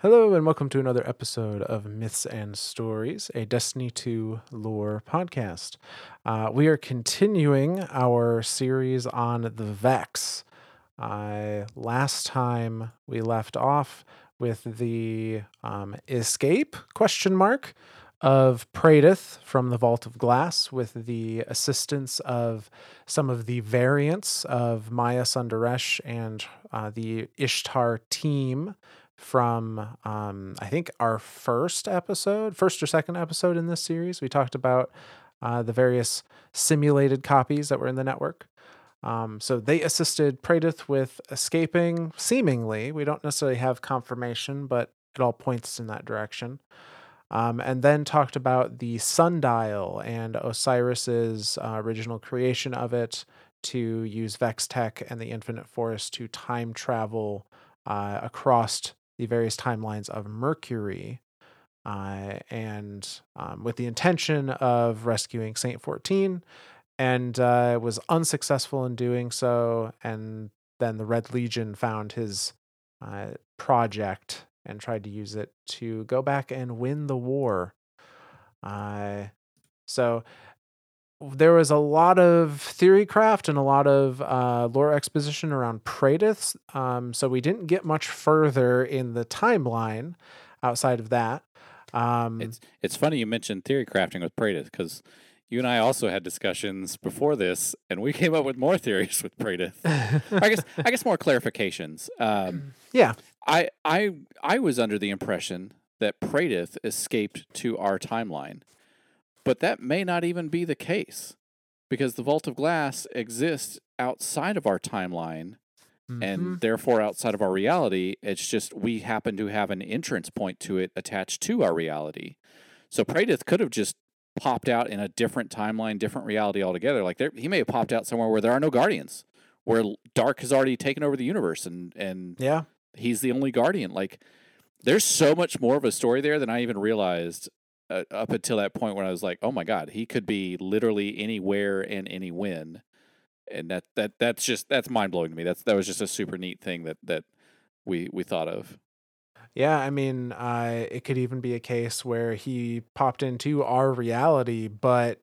Hello, and welcome to another episode of Myths and Ztories, a Destiny 2 lore podcast. Uh, we are continuing our series on the Vex. Uh, last time we left off with the um, escape question mark of Praedyth from the Vault of Glass with the assistance of some of the variants of Maya Sundaresh and uh, the Ishtar team from um, I think our first episode, first or second episode in this series. We talked about uh, the various simulated copies that were in the network. Um, so they assisted Praedyth with escaping, seemingly. We don't necessarily have confirmation, but it all points in that direction. Um, and then talked about the sundial and Osiris's uh, original creation of it to use Vex Tech and the Infinite Forest to time travel uh, across the various timelines of Mercury, uh, and um, with the intention of rescuing Saint 14, and uh, was unsuccessful in doing so. And then the Red Legion found his uh, project and tried to use it to go back and win the war. Uh, so there was a lot of theory craft and a lot of uh, lore exposition around Praedyth. Um, so we didn't get much further in the timeline outside of that. Um, It's it's funny you mentioned theory crafting with Praedyth because you and I also had discussions before this, and we came up with more theories with Praedyth. I guess I guess more clarifications. Um, yeah, I I I was under the impression that Praedyth escaped to our timeline, but that may not even be the case because the Vault of Glass exists outside of our timeline Mhm. and therefore outside of our reality. It's just we happen to have an entrance point to it attached to our reality. So Praedyth could have just popped out in a different timeline, different reality altogether. Like there, he may have popped out somewhere where there are no guardians, where dark has already taken over the universe, and and yeah, he's the only guardian. Like there's so much more of a story there than I even realized uh, up until that point when I was like, oh my god, he could be literally anywhere and any when, and that that that's just that's mind blowing to me. That's that was just a super neat thing that that we we thought of. yeah. I mean, uh, it could even be a case where he popped into our reality, but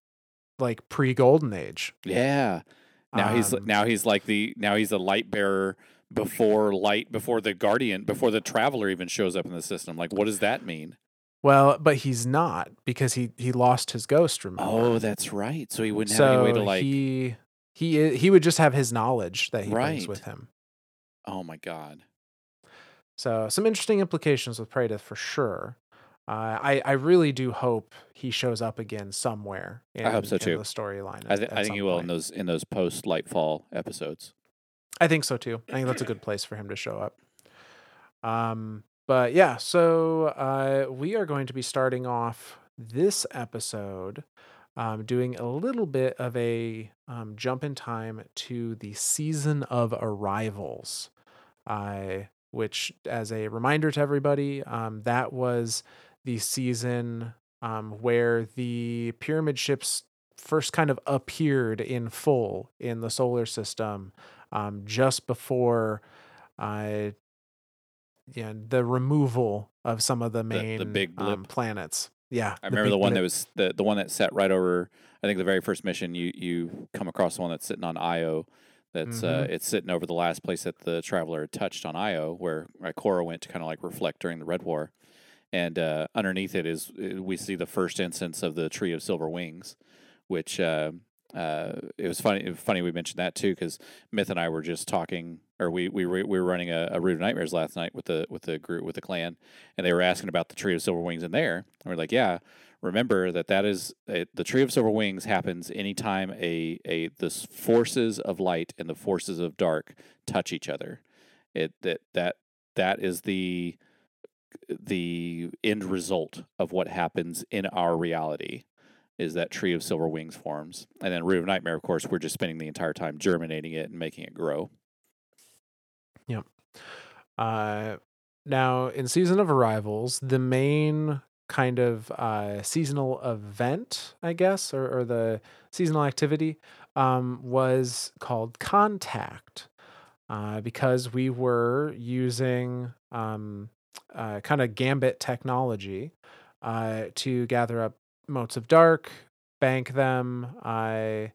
like pre Golden Age. Yeah. Now he's Um, now he's like the now he's a light bearer before light before the guardian before the traveler even shows up in the system. Like what does that mean? Well, but he's not because he he lost his ghost. Remember? Oh, that's right. So he wouldn't have any way to like he he i- he would just have his knowledge that he brings with him. Oh my god. So some interesting implications with Praedyth for sure. Uh, I I really do hope he shows up again somewhere. In, I hope so too. the storyline. I, th- I think he will in those in those post Lightfall episodes. I think so too. I think that's a good place for him to show up. Um, but yeah, so uh, we are going to be starting off this episode um, doing a little bit of a um, jump in time to the season of arrivals, uh, which, as a reminder to everybody, um, that was the season um, where the pyramid ships first kind of appeared in full in the solar system um, just before uh, yeah, the removal of some of the main the main big um, planets. Yeah, I remember the one that was the the one that sat right over. I think the very first mission you you come across the one that's sitting on Io. That's uh, Mhm. it's sitting over the last place that the traveler touched on Io, where Ikora went to kind of like reflect during the Red War, and uh, underneath it is uh, we see the first instance of the Tree of Silver Wings, which uh, uh, it was funny. Funny we mentioned that too because Myth and I were just talking, or we we we were running a, a Root of Nightmares last night with the with the group with the clan, and they were asking about the Tree of Silver Wings in there, and we're like, yeah, remember that that is a, the Tree of Silver Wings happens anytime a a the forces of light and the forces of dark touch each other. It that that that is the the end result of what happens in our reality is that tree of silver wings forms and then root of nightmare of course we're just spending the entire time germinating it and making it grow Uh, now, in season of arrivals, the main kind of uh, seasonal event, I guess, or, or the seasonal activity um, was called contact. Uh, because we were using um, uh, kind of gambit technology uh, to gather up motes of dark, bank them, uh,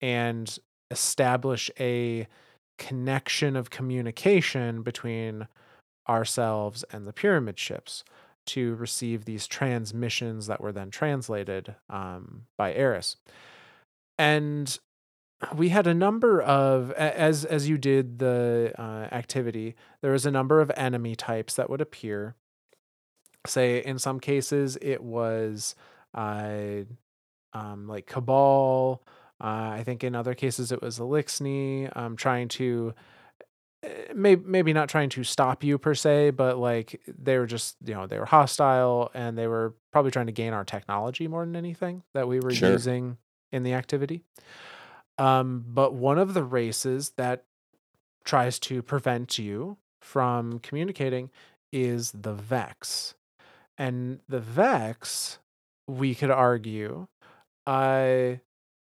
and establish a connection of communication between ourselves and the pyramid ships to receive these transmissions that were then translated um, by Eris. And we had a number of as as you did the uh, activity there was a number of enemy types that would appear say in some cases it was uh, um, like cabal uh, i think in other cases it was Eliksni um, trying to maybe maybe not trying to stop you per se but like they were just you know they were hostile and they were probably trying to gain our technology more than anything that we were Sure. using in the activity um, but one of the races that tries to prevent you from communicating is the Vex. And the Vex, we could argue, I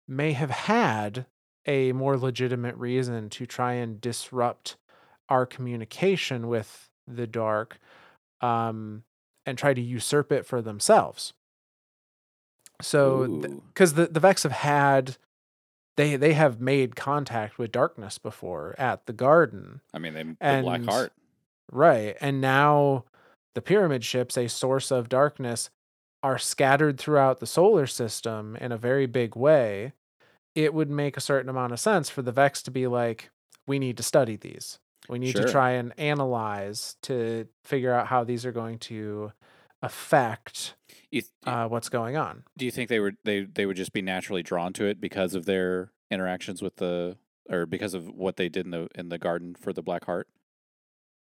may have had a more legitimate reason to try and disrupt our communication with the dark um, and try to usurp it for themselves. So, because the, the Vex have had they they have made contact with darkness before at the garden I mean, they the and Black Heart. right and now the pyramid ships a source of darkness are scattered throughout the solar system in a very big way it would make a certain amount of sense for the vex to be like we need to study these we need Sure. to try and analyze to figure out how these are going to affect th- uh, what's going on do you think they would they they would just be naturally drawn to it because of their interactions with the or because of what they did in the in the garden for the Black Heart?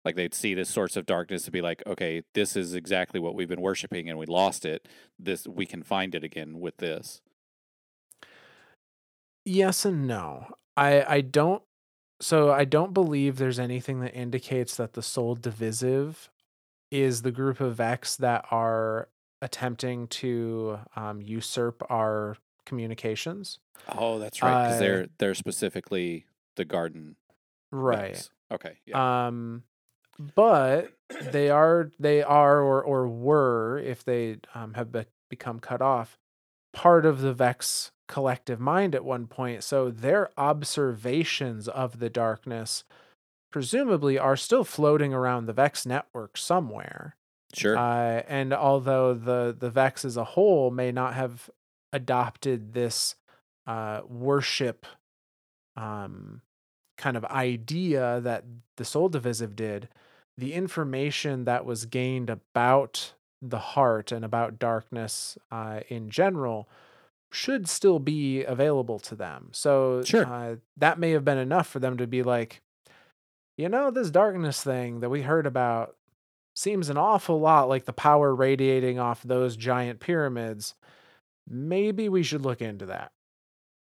Like they'd see this source of darkness and be like, okay, this is exactly what we've been worshiping and we lost it. This we can find it again with this. Yes and no. I I don't so I don't believe there's anything that indicates that the Sol Divisive is the group of Vex that are attempting to um, usurp our communications. Oh, that's right. Because Uh, they're they're specifically the garden. right. Vex. Okay. Yeah. Um but they are they are or or were if they um, have be- become cut off part of the Vex collective mind at one point. So their observations of the darkness presumably are still floating around the Vex network somewhere. sure. Uh, and although the the Vex as a whole may not have adopted this uh, worship um, kind of idea that the Sol Divisive did, the information that was gained about the heart and about darkness uh, in general should still be available to them. So Sure. uh, that may have been enough for them to be like, you know, this darkness thing that we heard about seems an awful lot like the power radiating off those giant pyramids. Maybe we should look into that.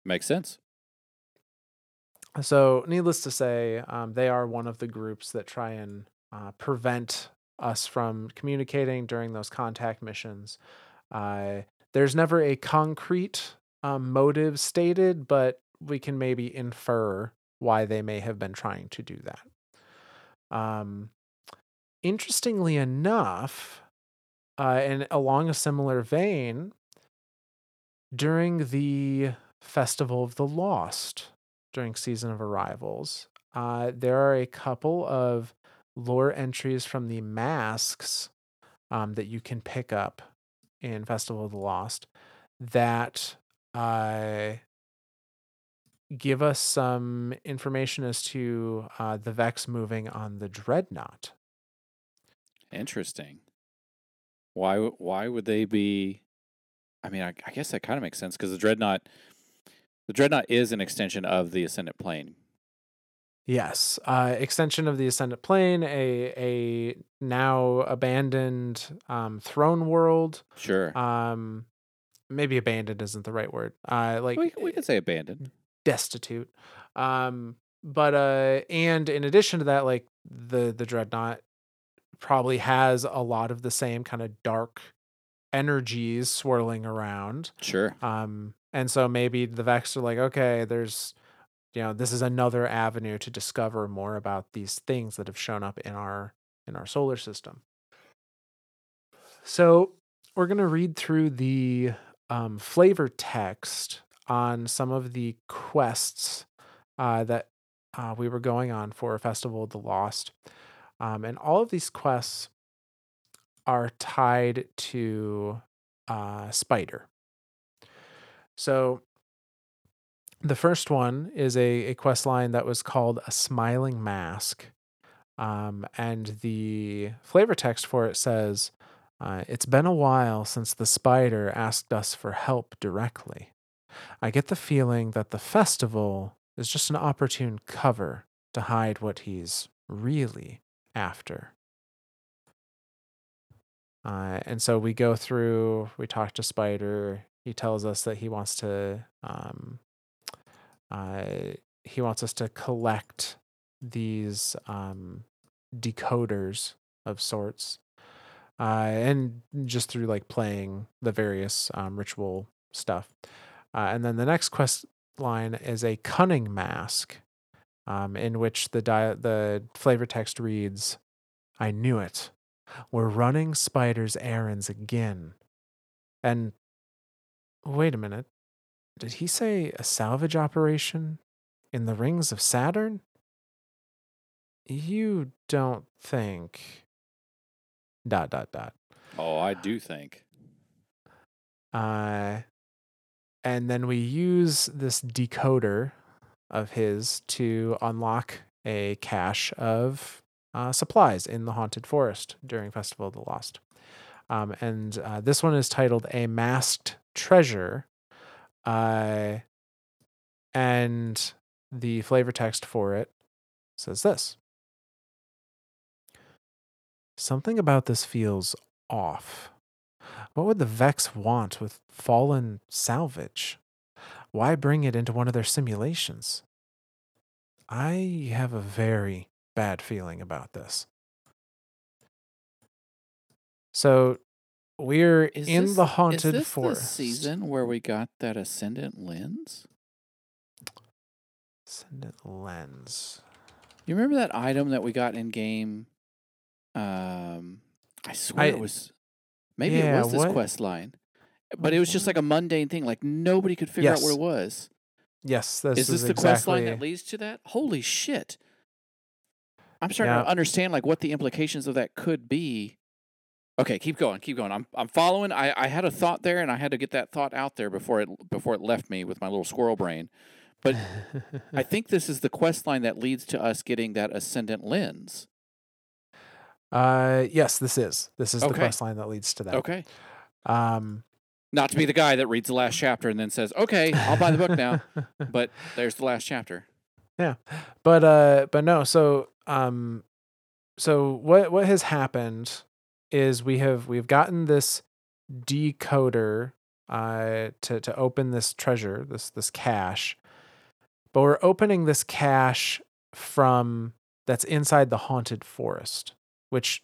Makes sense. So, needless to say, um, they are one of the groups that try and uh, prevent us from communicating during those contact missions. Uh, there's never a concrete um, motive stated, but we can maybe infer why they may have been trying to do that. Um, interestingly enough, uh, and along a similar vein, during the Festival of the Lost, during Season of Arrivals, uh, there are a couple of lore entries from the masks um, that you can pick up in Festival of the Lost that uh, give us some information as to uh, the Vex moving on the Dreadnought. Interesting. Why why would they be? I mean, I, I guess that kind of makes sense because the dreadnought, the dreadnought is an extension of the ascendant plane. Yes, uh, extension of the Ascendant Plane, a a now abandoned um, throne world. Sure. Um, maybe abandoned isn't the right word. Uh, like we we could say abandoned. destitute. Um, but uh, and in addition to that, like the the dreadnought probably has a lot of the same kind of dark energies swirling around. Sure. Um, and so maybe the Vex are like, okay, there's, you know, this is another avenue to discover more about these things that have shown up in our in our solar system. So we're going to read through the um, flavor text on some of the quests uh, that uh, we were going on for Festival of the Lost. Um, and all of these quests are tied to uh, Spider. So the first one is a, a quest line that was called A Smiling Mask. Um, and the flavor text for it says, uh, It's been a while since the spider asked us for help directly. I get the feeling that the festival is just an opportune cover to hide what he's really after. Uh, and so we go through, we talk to Spider. He tells us that he wants to, um, he wants us to collect these um, decoders of sorts. Uh, and just through like playing the various um, ritual stuff. Uh, and then the next quest line is a cunning mask, um, in which the di- the flavor text reads, "I knew it. We're running Spider's errands again." And wait a minute, did he say a salvage operation in the rings of Saturn? You don't think. Dot dot dot. Oh, I do think. Uh, and then we use this decoder of his to unlock a cache of uh, supplies in the haunted forest during Festival of the Lost. Um, and uh, this one is titled A Masked Treasure. Uh, and the flavor text for it says this Something about this feels off. What would the Vex want with fallen salvage? Why bring it into one of their simulations? I have a very bad feeling about this. So we're Is in this- the Is haunted this forest. the season where we got that ascendant lens? Ascendant lens. You remember that item that we got in game? Um, I swear I- it was. Maybe Yeah, it was this what- quest line, but it was just like a mundane thing. Like nobody could figure out what it was. Yes, this is this the exactly. quest line that leads to that? Holy shit! I'm starting Yeah. to understand like what the implications of that could be. Okay, keep going, keep going. I'm I'm following. I, I had a thought there, and I had to get that thought out there before it before it left me with my little squirrel brain. But I think this is the quest line that leads to us getting that ascendant lens. uh, yes, this is. This is the quest line that leads to that. Okay. Um, Not to be the guy that reads the last chapter and then says, "Okay, I'll buy the book now." But there's the last chapter. Yeah, but uh but no so um so what what has happened is we have we've gotten this decoder uh to to open this treasure this this cache but we're opening this cache from that's inside the haunted forest which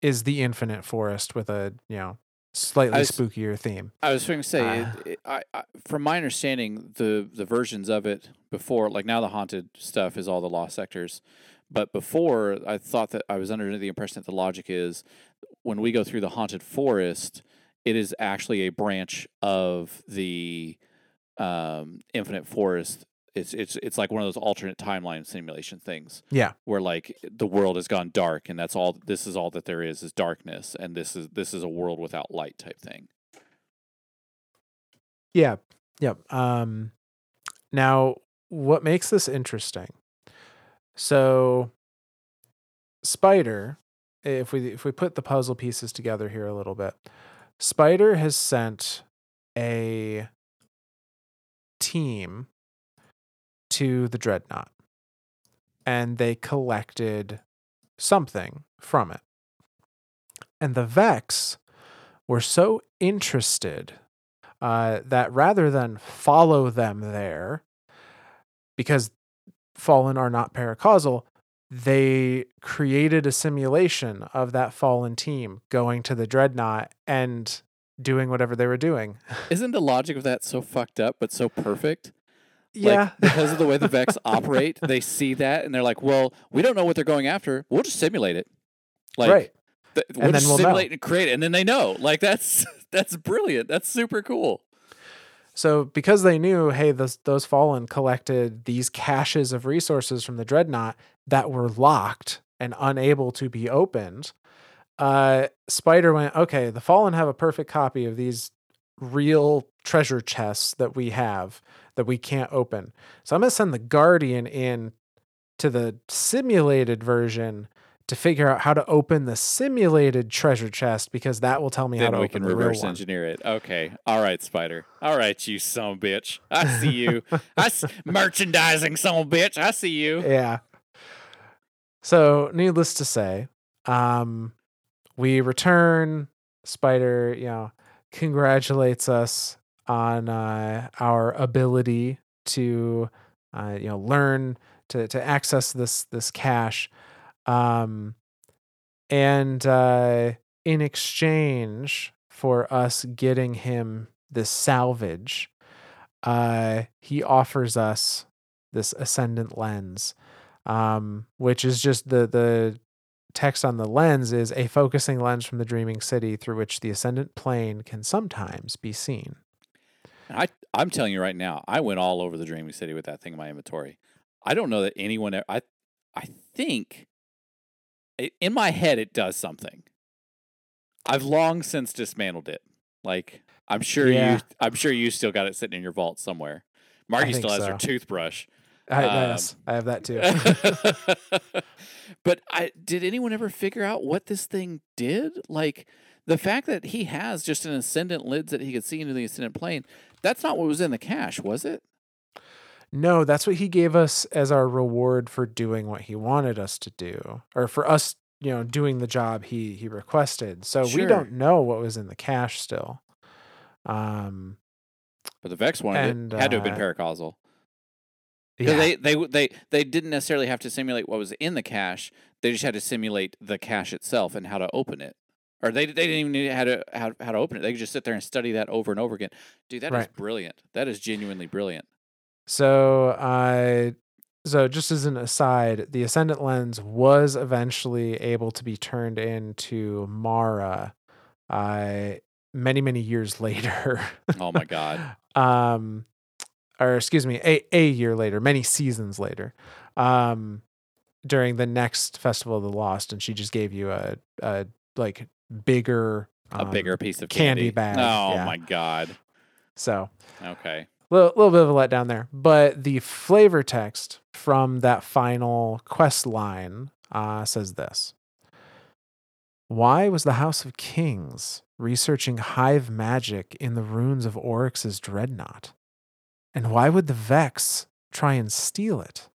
is the infinite forest with a you know slightly was- spookier theme I was going to say, Uh. it, it, I, I, from my understanding, the the versions of it before, like now, the haunted stuff is all the lost sectors. But before, I thought that I was under the impression that the logic is when we go through the haunted forest, it is actually a branch of the um, infinite forest. It's it's it's like one of those alternate timeline simulation things. yeah where like the world has gone dark and that's all this is all that there is is darkness and this is this is a world without light type thing Yeah. Yep. Um now what makes this interesting? So Spider, if we if we put the puzzle pieces together here a little bit, Spider has sent a team to the Dreadnought and they collected something from it. And the Vex were so interested uh, that rather than follow them there, because fallen are not paracausal, they created a simulation of that fallen team going to the dreadnought and doing whatever they were doing. isn't the logic of that so fucked up but so perfect yeah. like because of the way the vex operate they see that and they're like well we don't know what they're going after we'll just simulate it like right. Th- And we'll then just we'll know. simulate and create it, and then they know. Like that's that's brilliant. That's super cool. So because they knew, hey, those those fallen collected these caches of resources from the dreadnought that were locked and unable to be opened, uh, Spider went, okay, the fallen have a perfect copy of these real treasure chests that we have that we can't open. So I'm gonna send the Guardian in to the simulated version to figure out how to open the simulated treasure chest because that will tell me how to we open can the reverse real one. engineer it. Okay. All right, Spider. All right, you son of a bitch. I see you. I s- merchandising son of a bitch. I see you. yeah. So, needless to say, um, we return. Spider, you know, congratulates us on uh, our ability to, uh, you know, learn to to access this this cache, um, and uh, in exchange for us getting him this salvage, uh, he offers us this ascendant lens um, which is just the the text on the lens is a focusing lens from the dreaming city through which the ascendant plane can sometimes be seen. I I'm telling you right now, I went all over the Dreaming City with that thing in my inventory. I don't know that anyone. I I think in my head it does something. I've long since dismantled it. Like I'm sure Yeah. you. I'm sure you still got it sitting in your vault somewhere. Margie still has her toothbrush. I, Um, yes, I have that too. but I did anyone ever figure out what this thing did? Like the fact that he has just an ascendant lids that he could see into the ascendant plane. That's not what was in the cache, was it? No, that's what he gave us as our reward for doing what he wanted us to do, or for us, you know, doing the job he he requested. So we don't know what was in the cache still. Um, But the Vex wanted And, it. Had to have been uh, paracausal. 'Cause yeah, They, they they they didn't necessarily have to simulate what was in the cache. They just had to simulate the cache itself and how to open it. Or they they didn't even need how to how, how to open it. They could just sit there and study that over and over again. Dude, that is Right. brilliant. That is genuinely brilliant. So I so just as an aside, the ascendant lens was eventually able to be turned into Mara uh many, many years later. Oh my god. um or excuse me, a, a year later, many seasons later. Um during the next Festival of the Lost, and she just gave you a a like bigger A um, bigger piece of candy candy, bag, Oh yeah. my god. so Okay. Little, little bit of a letdown there. But the flavor text from that final quest line uh, says this Why was the House of Kings researching hive magic in the ruins of Oryx's dreadnought? And why would the Vex try and steal it?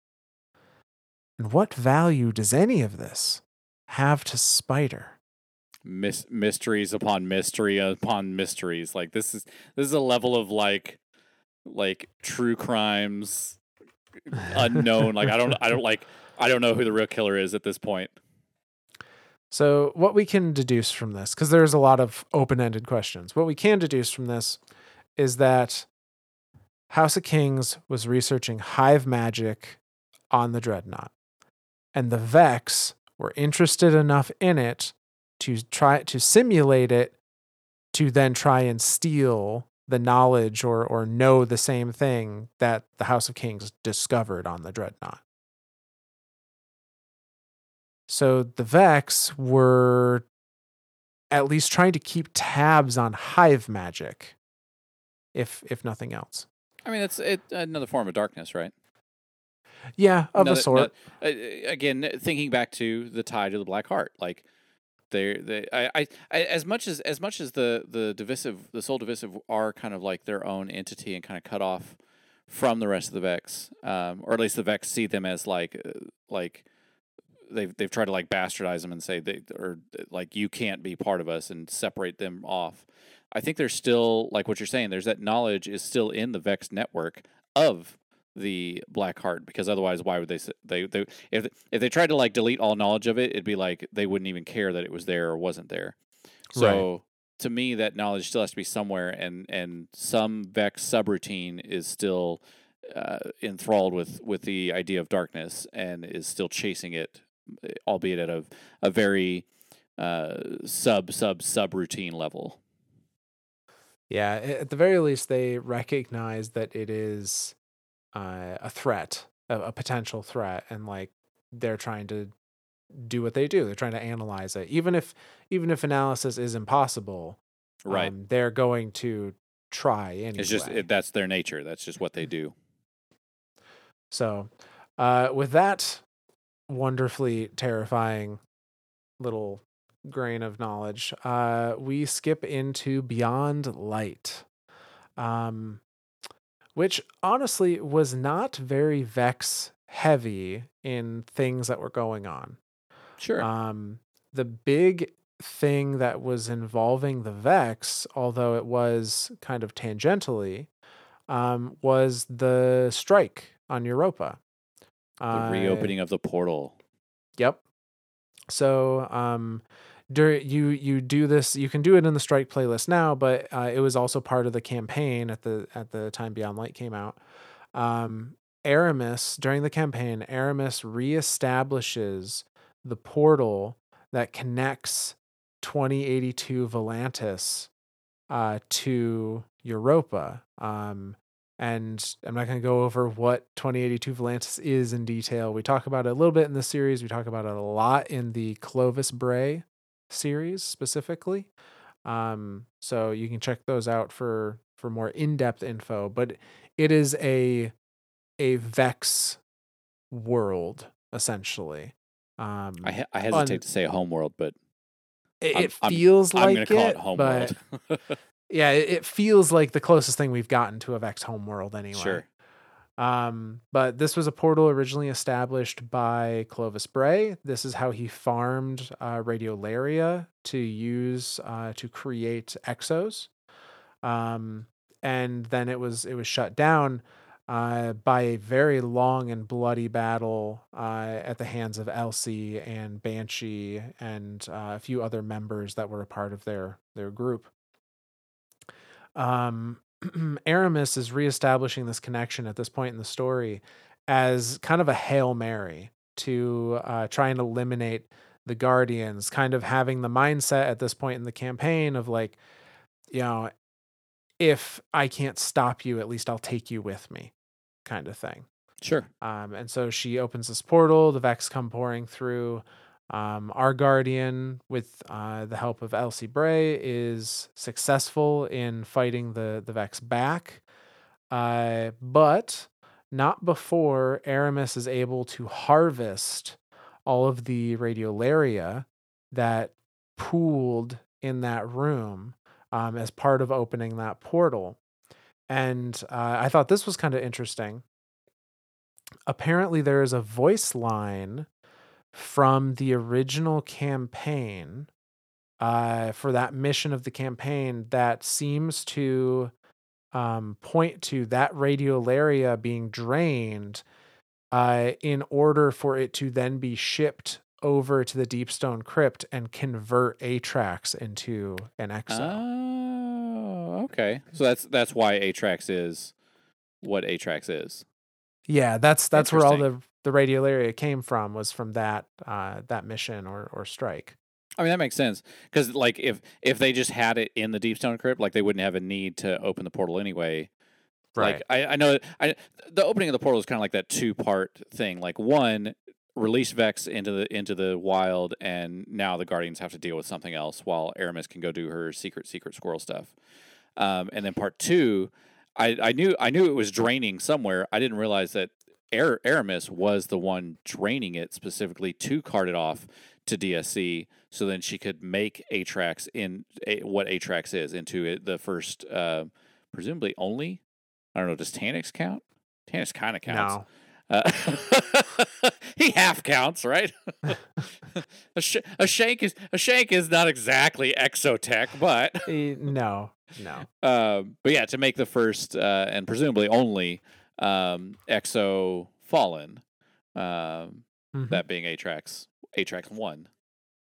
And what value does any of this have to Spider? Mys- mysteries upon mystery upon mysteries. Like this is this is a level of like like true crimes unknown. like I don't I don't like I don't know who the real killer is at this point. So, what we can deduce from this, because there's a lot of open ended questions, what we can deduce from this is that House of Kings was researching hive magic on the Dreadnought, and the Vex were interested enough in it to try to simulate it to then try and steal the knowledge or or know the same thing that the House of Kings discovered on the Dreadnought. So the Vex were at least trying to keep tabs on hive magic, if if nothing else. I mean, it's it, another form of darkness, right? Yeah, of Another- a sort. again, thinking back to the tie to the Black Heart, like they, they, I, I, as much as as much as the the divisive, the Sol Divisive are kind of like their own entity and kind of cut off from the rest of the Vex, um, or at least the Vex see them as like uh, like they've they've tried to like bastardize them and say they or like you can't be part of us and separate them off. I think there's still like what you're saying. There's that knowledge is still in the Vex network of the Black Heart because otherwise, why would they? They they if if they tried to like delete all knowledge of it, it'd be like they wouldn't even care that it was there or wasn't there. So to me, that knowledge still has to be somewhere, and and some Vex subroutine is still uh, enthralled with with the idea of darkness and is still chasing it, eh, albeit at a a very uh, sub sub sub routine level. Yeah, at the very least, they recognize that it is uh, a threat, a, a potential threat, and like they're trying to do what they do. They're trying to analyze it, even if even if analysis is impossible. Right. um, they're going to try anyway. it's just it, that's their nature. That's just what they do. So, uh, with that wonderfully terrifying little grain of knowledge, uh, we skip into Beyond Light, um, which honestly was not very Vex heavy in things that were going on. Sure. Um, the big thing that was involving the Vex, although it was kind of tangentially, um, was the strike on Europa. the Uh, reopening of the portal. Yep. So, um, during you you do this, you can do it in the strike playlist now, but uh, it was also part of the campaign at the at the time Beyond Light came out. Um, Eramis during the campaign, Eramis reestablishes the portal that connects 2082 Volantis uh, to Europa. Um, and I'm not going to go over what 2082 Volantis is in detail. We talk about it a little bit in the series. We talk about it a lot in the Clovis Bray series specifically. Um, so you can check those out for for more in-depth info. But it is a a Vex world essentially. Um, I, I hesitate to say homeworld, but it, I'm- it I'm- feels I'm like going to call it, it, homeworld. yeah, it, it feels like the closest thing we've gotten to a Vex homeworld anyway. Sure. Um, but this was a portal originally established by Clovis Bray. This is how he farmed uh, radiolaria to use uh, to create exos. Um, and then it was it was shut down uh, by a very long and bloody battle uh, at the hands of Elsie and Banshee and uh, a few other members that were a part of their their group. Um, Eramis is reestablishing this connection at this point in the story as kind of a hail mary to uh, try and eliminate the guardians kind of having the mindset at this point in the campaign of like you know if i can't stop you at least i'll take you with me kind of thing Sure. um, and so she opens this portal. The Vex come pouring through. Um, our guardian, with uh, the help of Elsie Bray, is successful in fighting the the Vex back, uh, but not before Eramis is able to harvest all of the radiolaria that pooled in that room um, as part of opening that portal. And uh, I thought this was kind of interesting apparently there is a voice line from the original campaign uh, for that mission of the campaign that seems to um, point to that radiolaria being drained uh, in order for it to then be shipped over to the Deepstone Crypt and convert Atrax into an exo. Oh, okay. So that's that's why Atrax is what Atrax is. Yeah, that's that's where all the. The radiolaria came from was from that uh, that mission or or strike. I mean that makes sense because like if if they just had it in the Deepstone Crypt, like they wouldn't have a need to open the portal anyway. Right. Like I, I know I the opening of the portal is kind of like that two part thing. Like one, release Vex into the into the wild, and now the Guardians have to deal with something else while Eramis can go do her secret secret squirrel stuff. Um, and then part two, I, I knew I knew it was draining somewhere. I didn't realize that Ar- Eramis was the one draining it specifically to cart it off to DSC, so then she could make Atrax in a, what Atrax is into it, the first, uh, presumably only. I don't know. Does Taniks count? Taniks kind of counts. No. Uh, he half counts, right? a, sh- a shank is a shank is not exactly exotech, but Eh, no, no. um, but yeah, to make the first uh, and presumably only um, exo fallen, um, Mhm. that being Atrax, Atrax one,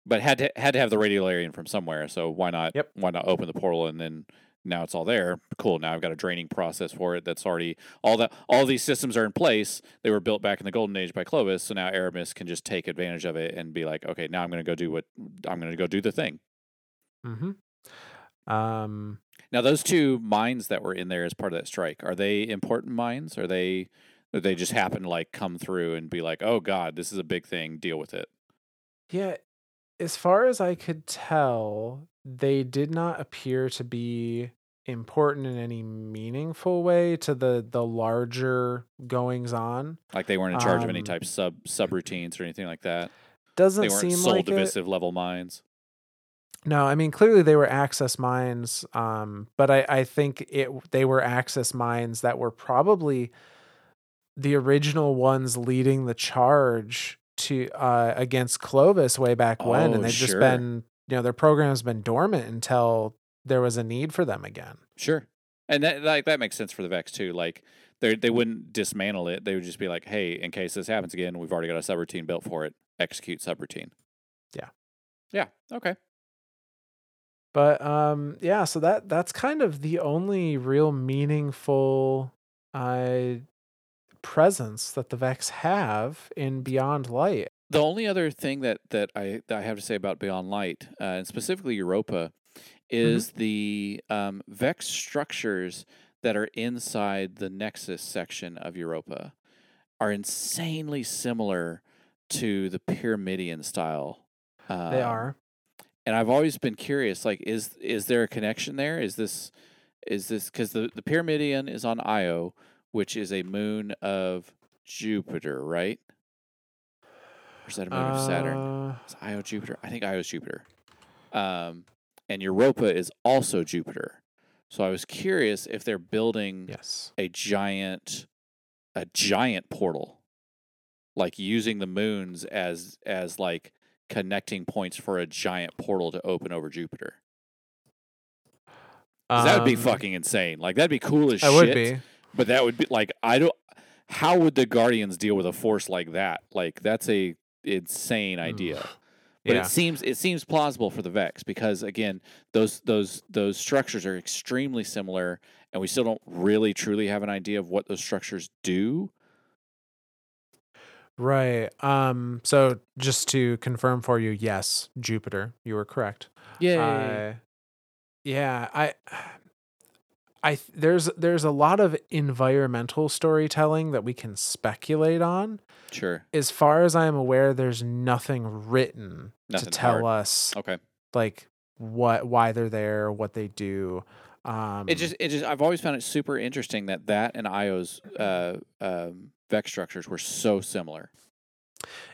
but had to had to have the radiolarian from somewhere. So why not? Yep. Why not open the portal and then now it's all there. Cool. Now I've got a draining process for it that's already all that all these systems are in place. They were built back in the golden age by Clovis, so now Eramis can just take advantage of it and be like, okay, now I'm going to go do what I'm going to go do the thing. Mm-hmm. Um, Now those two minds that were in there as part of that strike, are they important minds? Are they or they just happen to like come through and be like, "Oh god, this is a big thing, deal with it." yeah, as far as I could tell, they did not appear to be important in any meaningful way to the the larger goings on. Like they weren't in charge of any Um, type sub subroutines or anything like that. Doesn't They weren't seem soul like it. divisive level minds. No, I mean clearly they were Axis Minds, um, but I, I think it they were Axis Minds that were probably the original ones leading the charge to uh, against Clovis way back when, Oh, and they've just been you know their program's been dormant until there was a need for them again. Sure. And that like that makes sense for the Vex too. Like they they wouldn't dismantle it. They would just be like, "Hey, in case this happens again, we've already got a subroutine built for it. Execute subroutine." Yeah. Yeah. Okay. But um, yeah, so that that's kind of the only real meaningful uh, presence that the Vex have in Beyond Light. The only other thing that that I that I have to say about Beyond Light, uh, and specifically Europa, is the um, Vex structures that are inside the Nexus section of Europa are insanely similar to the Pyramidion style. They um, are. And I've always been curious. Like, is is there a connection there? Is this is this because the the Pyramidion is on Io, which is a moon of Jupiter, right? Or is that a moon of Saturn? Uh, Is Io Jupiter? I think Io is Jupiter. Um, and Europa is also Jupiter. So I was curious if they're building yes. a giant a giant portal like using the moons as as like connecting points for a giant portal to open over Jupiter. 'Cause that would be Um, fucking insane. Like that'd be cool as It shit. would be. But that would be like I don't how would the Guardians deal with a force like that? Like that's a insane idea. But yeah. it seems it seems plausible for the Vex because again, those those those structures are extremely similar, and we still don't really truly have an idea of what those structures do. Right. Um. So just to confirm for you, yes, Jupiter, you were correct. Yeah, Uh, yeah. I. I there's there's a lot of environmental storytelling that we can speculate on. sure. As far as I am aware, there's nothing written Nothing to tell hard. us Okay. like what why they're there, what they do. Um, It just it just I've always found it super interesting that that and Io's uh, um, Vex structures were so similar.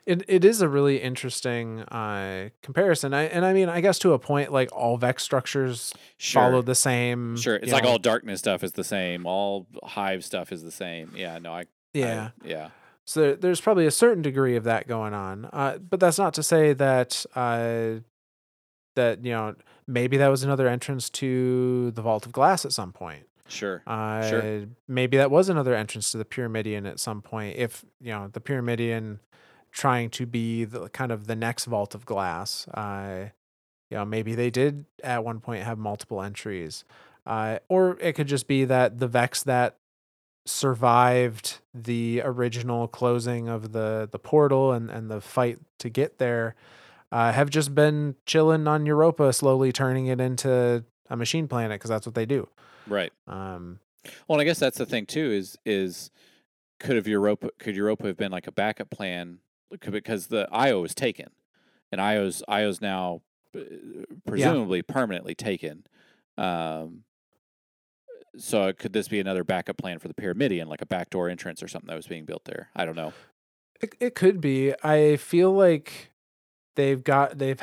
It it is a really interesting uh comparison. I and I mean I guess to a point like all Vex structures Sure. follow the same. Sure. It's like know- all darkness stuff is the same. All hive stuff is the same. Yeah. No. I. I- yeah. yeah. So there- there's probably a certain degree of that going on. Uh, but that's not to say that uh that you know maybe that was another entrance to the Vault of Glass at some point. Sure. Uh, maybe that was another entrance to the Pyramidion at some point. If you know the Pyramidion trying to be the kind of the next Vault of Glass, uh, you know maybe they did at one point have multiple entries, uh, or it could just be that the Vex that survived the original closing of the the portal and and the fight to get there uh, have just been chilling on Europa, slowly turning it into a machine planet because that's what they do. Right. Um, Well, I guess that's the thing too. Is is could have Europa could Europa have been like a backup plan because the IO was taken, and IO's IO's now uh, presumably permanently taken. Um, so could this be another backup plan for the Pyramidion, like a backdoor entrance or something that was being built there? I don't know. It it could be. I feel like they've got they've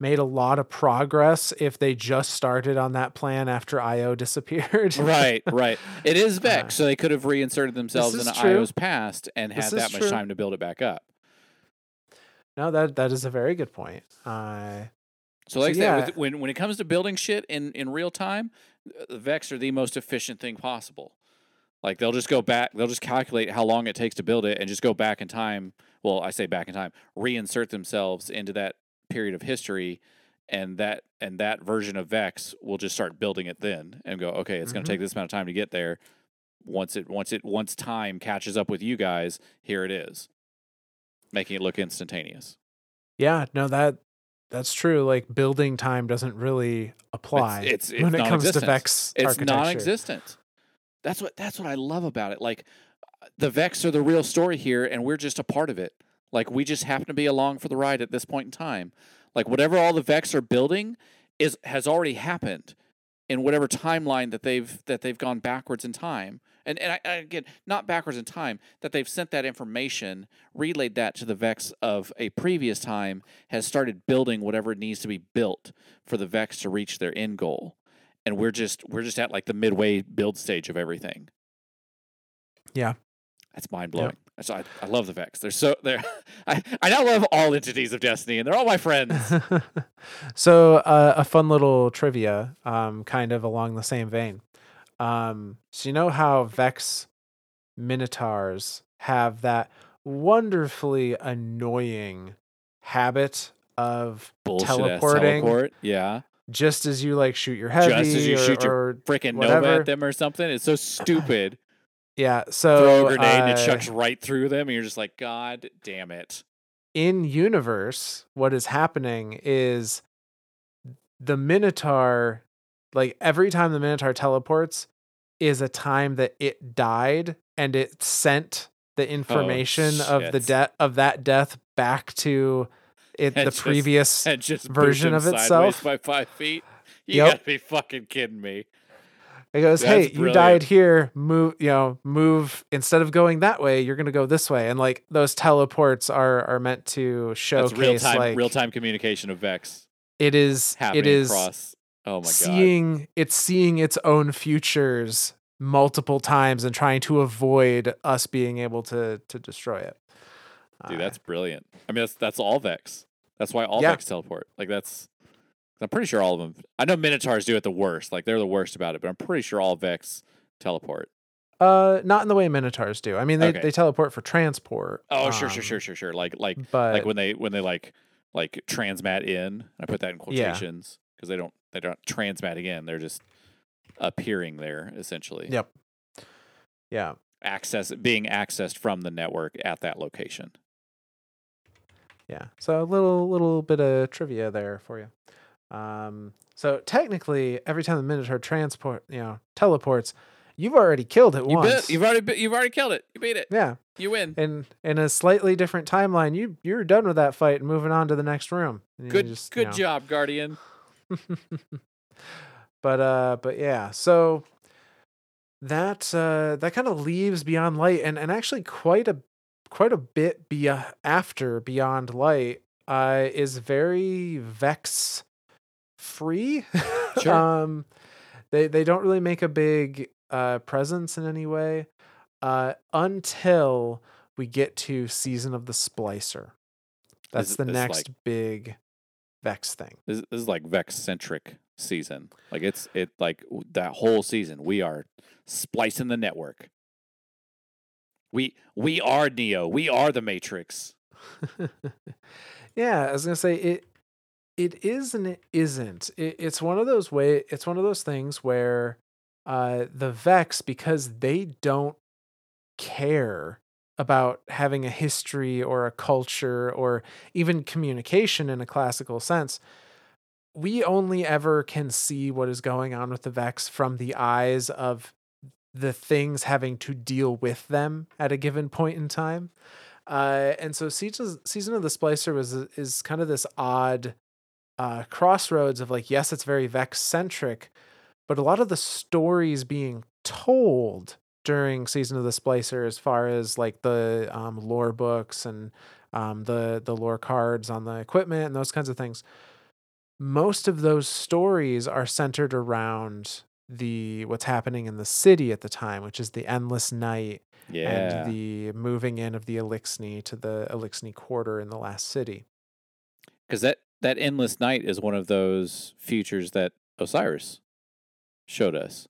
made a lot of progress if they just started on that plan after IO disappeared. right, right. It is Vex, Uh, so they could have reinserted themselves in true. IO's past and had that much true. time to build it back up. no, that that is a very good point. Uh So, like So, yeah. with, when when it comes to building shit in in real time, Vex are the most efficient thing possible. Like they'll just go back, they'll just calculate how long it takes to build it, and just go back in time. Well, I say back in time, reinsert themselves into that period of history, and that and that version of Vex will just start building it then and go, okay, it's going Mhm. to take this amount of time to get there. Once it once it once time catches up with you guys, here it is, making it look instantaneous. Yeah, no that that's true. Like building time doesn't really apply it's- it's when it comes to. Vex It's non-existent. That's what that's what I love about it. Like the Vex are the real story here, and we're just a part of it. Like we just happen to be along for the ride at this point in time. Like whatever all the Vex are building is has already happened in whatever timeline that they've that they've gone backwards in time. And and I, I, again, not backwards in time, that they've sent that information, relayed that to the Vex of a previous time, has started building whatever needs to be built for the Vex to reach their end goal. And we're just we're just at like the midway build stage of everything. Yeah. That's mind blowing. So I, I love the Vex. They're so they're I, I now love all entities of Destiny and they're all my friends. so uh, a fun little trivia, um, kind of along the same vein. Um, so you know how Vex Minotaurs have that wonderfully annoying habit of Bullshit Teleporting. teleport. Yeah. just as you like shoot your heavy Just as you or, shoot your Freaking Nova at them or something. It's so stupid. Yeah, so Throw a grenade and it uh, chucks right through them and you're just like, God damn it. in universe, what is happening is the Minotaur, like every time the Minotaur teleports, is a time that it died and it sent the information of the death of that death back to it And the just- previous version of itself. by five feet. You Yep. gotta be fucking kidding me. It goes, That's hey, you brilliant. died here. Move, you know, move instead of going that way, you're gonna go this way. And like those teleports are are meant to showcase real time like real time communication of Vex it is it is across. Oh my god. seeing it's seeing its own futures multiple times and trying to avoid us being able to to destroy it. Dude, Uh, that's brilliant. I mean that's that's all Vex. That's why all Yeah. Vex teleport. Like that's I'm pretty sure all of them. I know Minotaurs do it the worst. Like they're the worst about it, but I'm pretty sure all Vex teleport. uh not in the way minotaurs do. I mean they, Okay. they teleport for transport. Oh, sure, sure, um, sure, sure, sure. Like like But like when they when they like like transmat in. I put that in quotations because they don't they don't transmatting in. They're just appearing there essentially. Yep. Yeah. Access being accessed from the network at that location. Yeah. So a little little bit of trivia there for you. Um, so technically, every time the Minotaur transport, you know, teleports, you've already killed it You once. beat, you've already you've already killed it. You beat it. yeah. You win. In in a slightly different timeline, you you're done with that fight and moving on to the next room. And you Good just, you good know. job, Guardian. but uh, but yeah. So that uh, that kind of leaves Beyond Light, and and actually quite a quite a bit be after Beyond Light uh, is very Vex free. Sure. um, they they don't really make a big uh, presence in any way uh, until we get to Season of the Splicer. That's the next like- big Vex thing. This, this is like Vex centric season. Like it's it like that whole season. We are splicing the network. We we are Neo. We are the Matrix. yeah, I was gonna say it. It is and it isn't. It, it's one of those way. It's one of those things where uh, the Vex, because they don't care about having a history or a culture or even communication in a classical sense. We only ever can see what is going on with the Vex from the eyes of the things having to deal with them at a given point in time. Uh, and so season season of the Splicer was is kind of this odd uh, crossroads of like, yes, it's very Vex centric, but a lot of the stories being told during season of the Splicer, as far as like the um, lore books and um, the the lore cards on the equipment and those kinds of things, most of those stories are centered around the what's happening in the city at the time, which is the endless night Yeah. and the moving in of the Eliksni to the Eliksni quarter in the last city. Because that that endless night is one of those futures that Osiris showed us.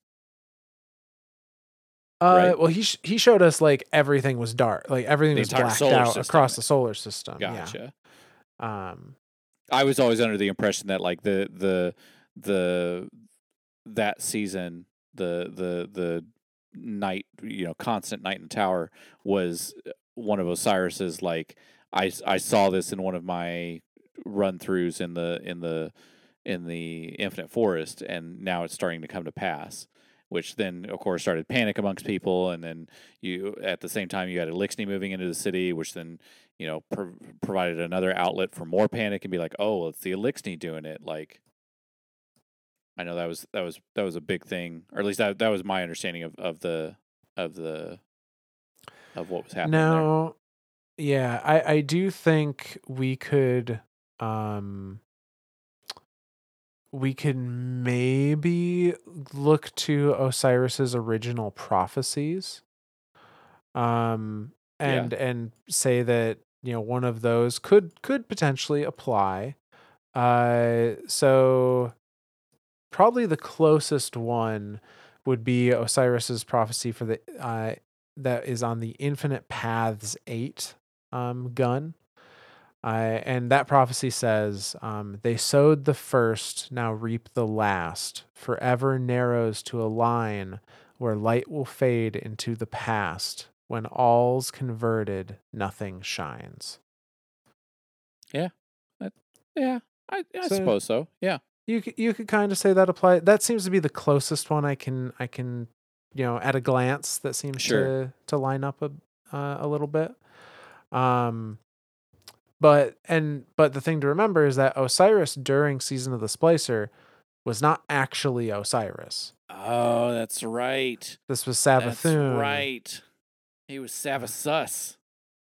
Uh, Right. well, he sh- he showed us like everything was dark, like everything The was blacked out system. across the solar system. Gotcha. Yeah. Um, I was always under the impression that like the the the that season the the the night you know constant night in the tower was one of Osiris's like I I saw this in one of my run throughs in the in the in the Infinite Forest, and now it's starting to come to pass. Which then, of course, started panic amongst people, and then you at the same time you had Eliksni moving into the city, which then you know pro- provided another outlet for more panic and be like, oh, it's the Eliksni doing it. Like, I know that was that was that was a big thing, or at least that that was my understanding of of the of the of what was happening. there. Now, yeah, I I do think we could um we could maybe look to Osiris's original prophecies. Um Yeah. and and say that, you know, one of those could could potentially apply. Uh so probably the closest one would be Osiris's prophecy for the uh that is on the Infinite Paths 8 um gun. Uh, and that prophecy says, um, They sowed the first, now reap the last. Forever narrows to a line where light will fade into the past. When all's converted, nothing shines. Yeah, I, I So- suppose so. Yeah. You could, you could kind of say that apply. That seems to be the closest one I can I can you know at a glance that seems Sure. to to line up a uh, a little bit. Um, but and but the thing to remember is that Osiris during season of the Splicer was not actually Osiris. Oh, that's right. This was Savathun. That's right. He was Savasus.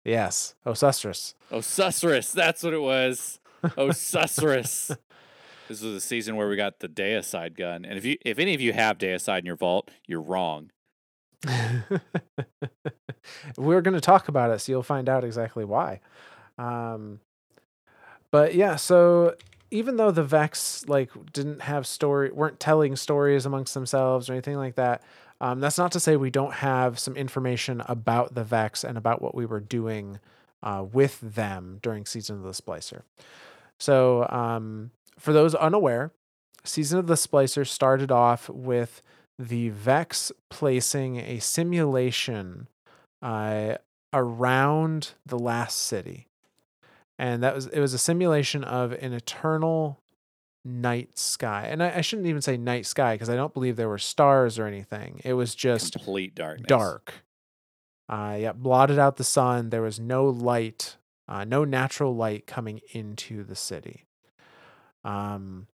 Yes, Osiris. Osiris. That's what it was. Osiris. this was a season where we got the Deicide gun, and if you if any of you have Deicide in your vault, you're wrong. We're going to talk about it, so you'll find out exactly why. Um, but yeah, so even though the Vex like didn't have story, weren't telling stories amongst themselves or anything like that, um, that's not to say we don't have some information about the Vex and about what we were doing uh, with them during season of the Splicer. So, um, for those unaware, season of the Splicer started off with the Vex placing a simulation uh, around the last city, and that was it was a simulation of an eternal night sky. And I, I shouldn't even say night sky because I don't believe there were stars or anything. It was just Complete darkness. dark. Uh, yeah, blotted out the sun. There was no light, uh, no natural light coming into the city. Um,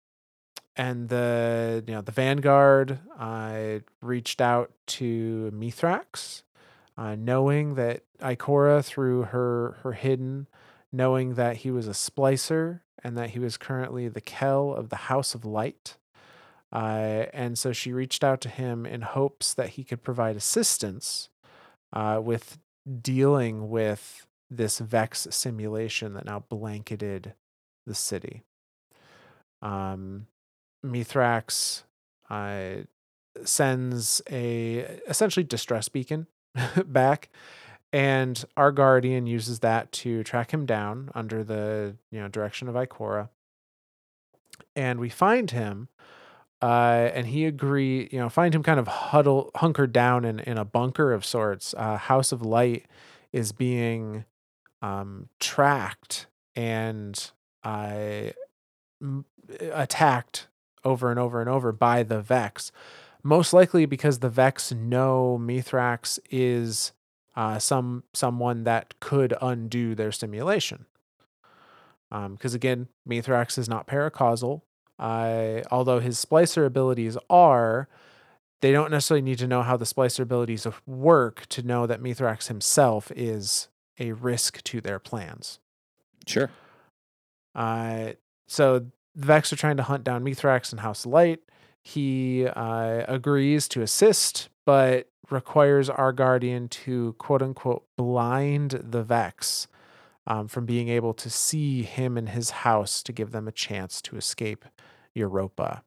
and the you know the vanguard uh, reached out to Mithrax, uh, knowing that Ikora through her her hidden, knowing that he was a splicer and that he was currently the Kell of the House of Light. Uh, and so she reached out to him in hopes that he could provide assistance uh, with dealing with this Vex simulation that now blanketed the city. Um, Mithrax uh, sends a essentially distress beacon back, and our guardian uses that to track him down under the you know direction of Ikora. And we find him, uh, and he agree you know find him kind of huddle hunkered down in in a bunker of sorts. Uh, House of Light is being um, tracked and uh, m- attacked over and over and over by the Vex. Most likely because the Vex know Mithrax is uh, some someone that could undo their simulation. Because again, Mithrax is not paracausal. Uh, although his splicer abilities are, they don't necessarily need to know how the splicer abilities work to know that Mithrax himself is a risk to their plans. Sure. Uh, so the Vex are trying to hunt down Mithrax and House Light. He uh, agrees to assist, but requires our guardian to quote unquote blind the Vex um, from being able to see him and his house to give them a chance to escape Europa.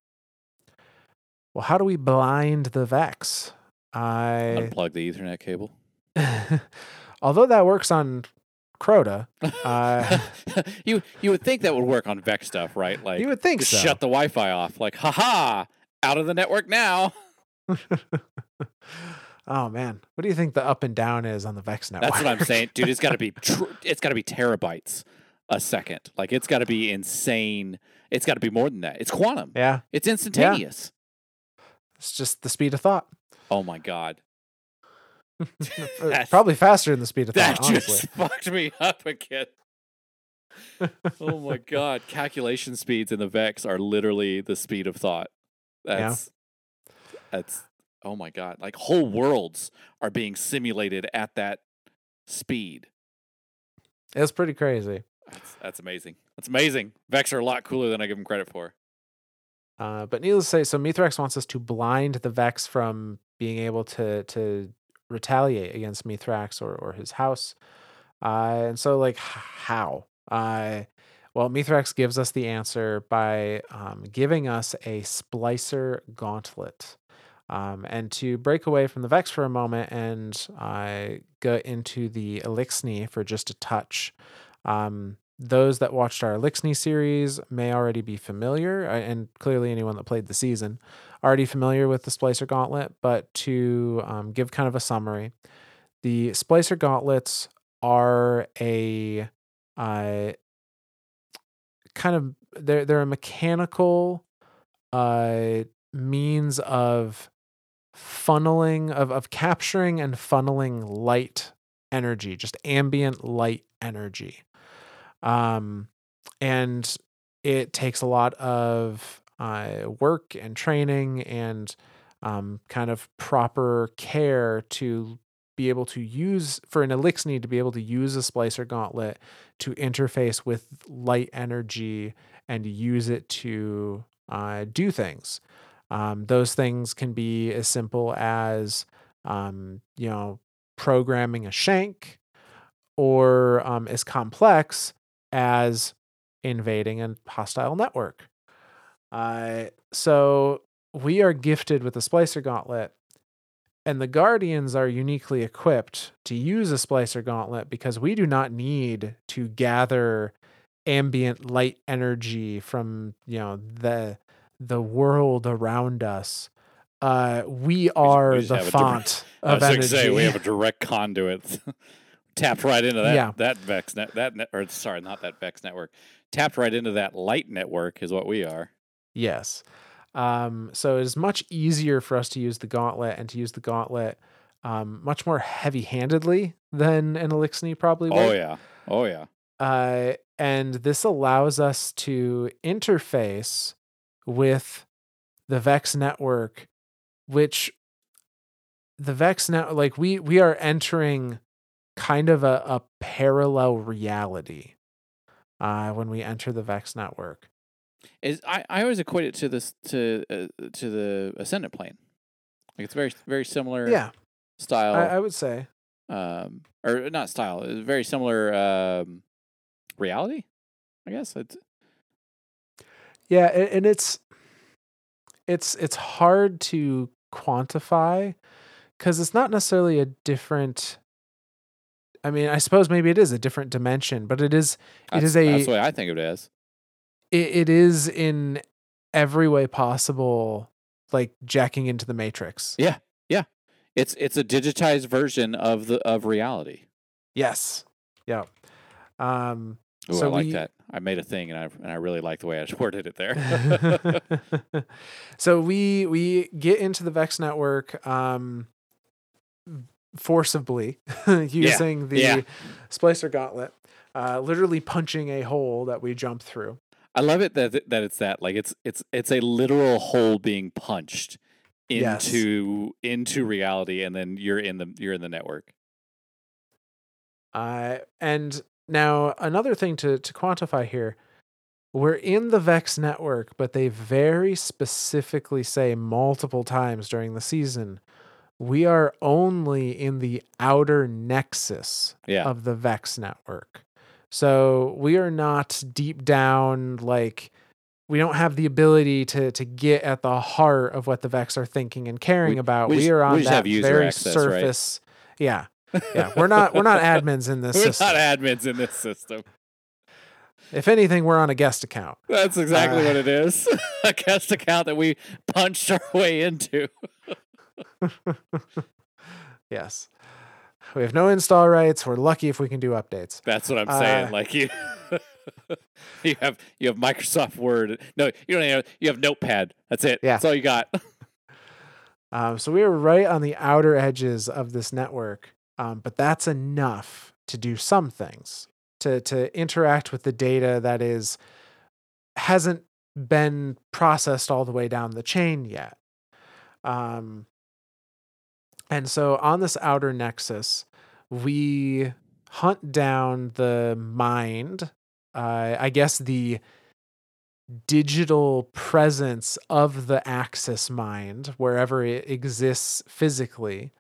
Well, how do we blind the Vex? I Unplug the Ethernet cable. although that works on Crota. Uh, you you would think that would work on Vex stuff, right? Like you would think just so. shut the Wi-Fi off. Like, haha, out of the network now. oh man, what do you think the up and down is on the Vex network? That's what I'm saying, dude. It's got to be tr- it's got to be terabytes a second. Like it's got to be insane. It's got to be more than that. It's quantum. yeah, It's instantaneous. it's just the speed of thought. Oh my god, Probably faster than the speed of that thought. Honestly, just fucked me up again. oh my god, calculation speeds in the Vex are literally the speed of thought. Yeah. That's that's oh my god, like whole worlds are being simulated at that speed. it's pretty crazy. That's, that's amazing. That's amazing. Vex are a lot cooler than I give them credit for. Uh, but needless to say, so Mithrax wants us to blind the Vex from being able to to retaliate against Mithrax or or his house. Uh, and so, like, how? Uh, well, Mithrax gives us the answer by um, giving us a splicer gauntlet. Um, and to break away from the Vex for a moment and uh, go into the Eliksni for just a touch. Um, those that watched our Eliksni series may already be familiar, uh, and clearly anyone that played the season already familiar with the Splicer Gauntlet. But to um, give kind of a summary, the Splicer Gauntlets are a uh, kind of they're they're a mechanical uh, means of funneling of of capturing and funneling light energy, just ambient light energy. Um, and it takes a lot of uh, work and training and um, kind of proper care to be able to use for an elixir to be able to use a splicer gauntlet to interface with light energy and use it to uh, do things. Um, those things can be as simple as, um, you know, programming a shank, or um, as complex as invading a hostile network. Uh, so we are gifted with a splicer gauntlet, and the Guardians are uniquely equipped to use a splicer gauntlet because we do not need to gather ambient light energy from you know the the world around us. Uh, we are just the have a direct- font I of was energy. say we have a direct conduit tapped right into that Yeah. that Vex net that net or sorry not that Vex network tapped right into that light network is what we are. Yes. Um, so it is much easier for us to use the gauntlet and to use the gauntlet um, much more heavy handedly than an Elixir probably would. Oh yeah, oh yeah. Uh, and this allows us to interface with the Vex network, which the Vex now like we we are entering kind of a, a parallel reality uh, when we enter the Vex network. Is I, I always equate it to this to uh, to the ascendant plane. Like it's very very similar Yeah, style. I, I would say. um or not style it's very similar um reality i guess it's Yeah, and it's it's it's hard to quantify because it's not necessarily a different. I mean, I suppose maybe it is a different dimension, but it is it that's, is a that's the way i think of it as it, it is in every way possible, like jacking into the matrix. yeah yeah it's it's a digitized version of the of reality Yes. Yeah. Um. Ooh, So i like we- that i made a thing and i and i really like the way i worded it there so we we get into the Vex network um forcibly using the yeah. splicer gauntlet, uh, literally punching a hole that we jump through. i love it that that it's that like it's it's it's a literal hole being punched Yes. into into reality and then you're in the you're in the network Uh, and now another thing to to quantify here, we're in the Vex network, but they very specifically say multiple times during the season, we are only in the outer nexus yeah of the Vex network. So we are not deep down like we don't have the ability to to get at the heart of what the Vex are thinking and caring We- about. we We, just- are on that very access, right? surface. Yeah. Yeah, we're not we're not admins in this We're system. not admins in this system. if anything, we're on a guest account. That's exactly Uh, what it is. a guest account that we punched our way into. Yes. We have no install rights. We're lucky if we can do updates. That's what I'm saying. Uh, like you, you have you have Microsoft Word. No, you don't. Have, you have Notepad. That's it. Yeah. That's all you got. Um, so we are right on the outer edges of this network, um, but that's enough to do some things to to interact with the data that is hasn't been processed all the way down the chain yet. Um, and so on this outer nexus, we hunt down the mind. Uh, I guess the digital presence of the axis mind wherever it exists physically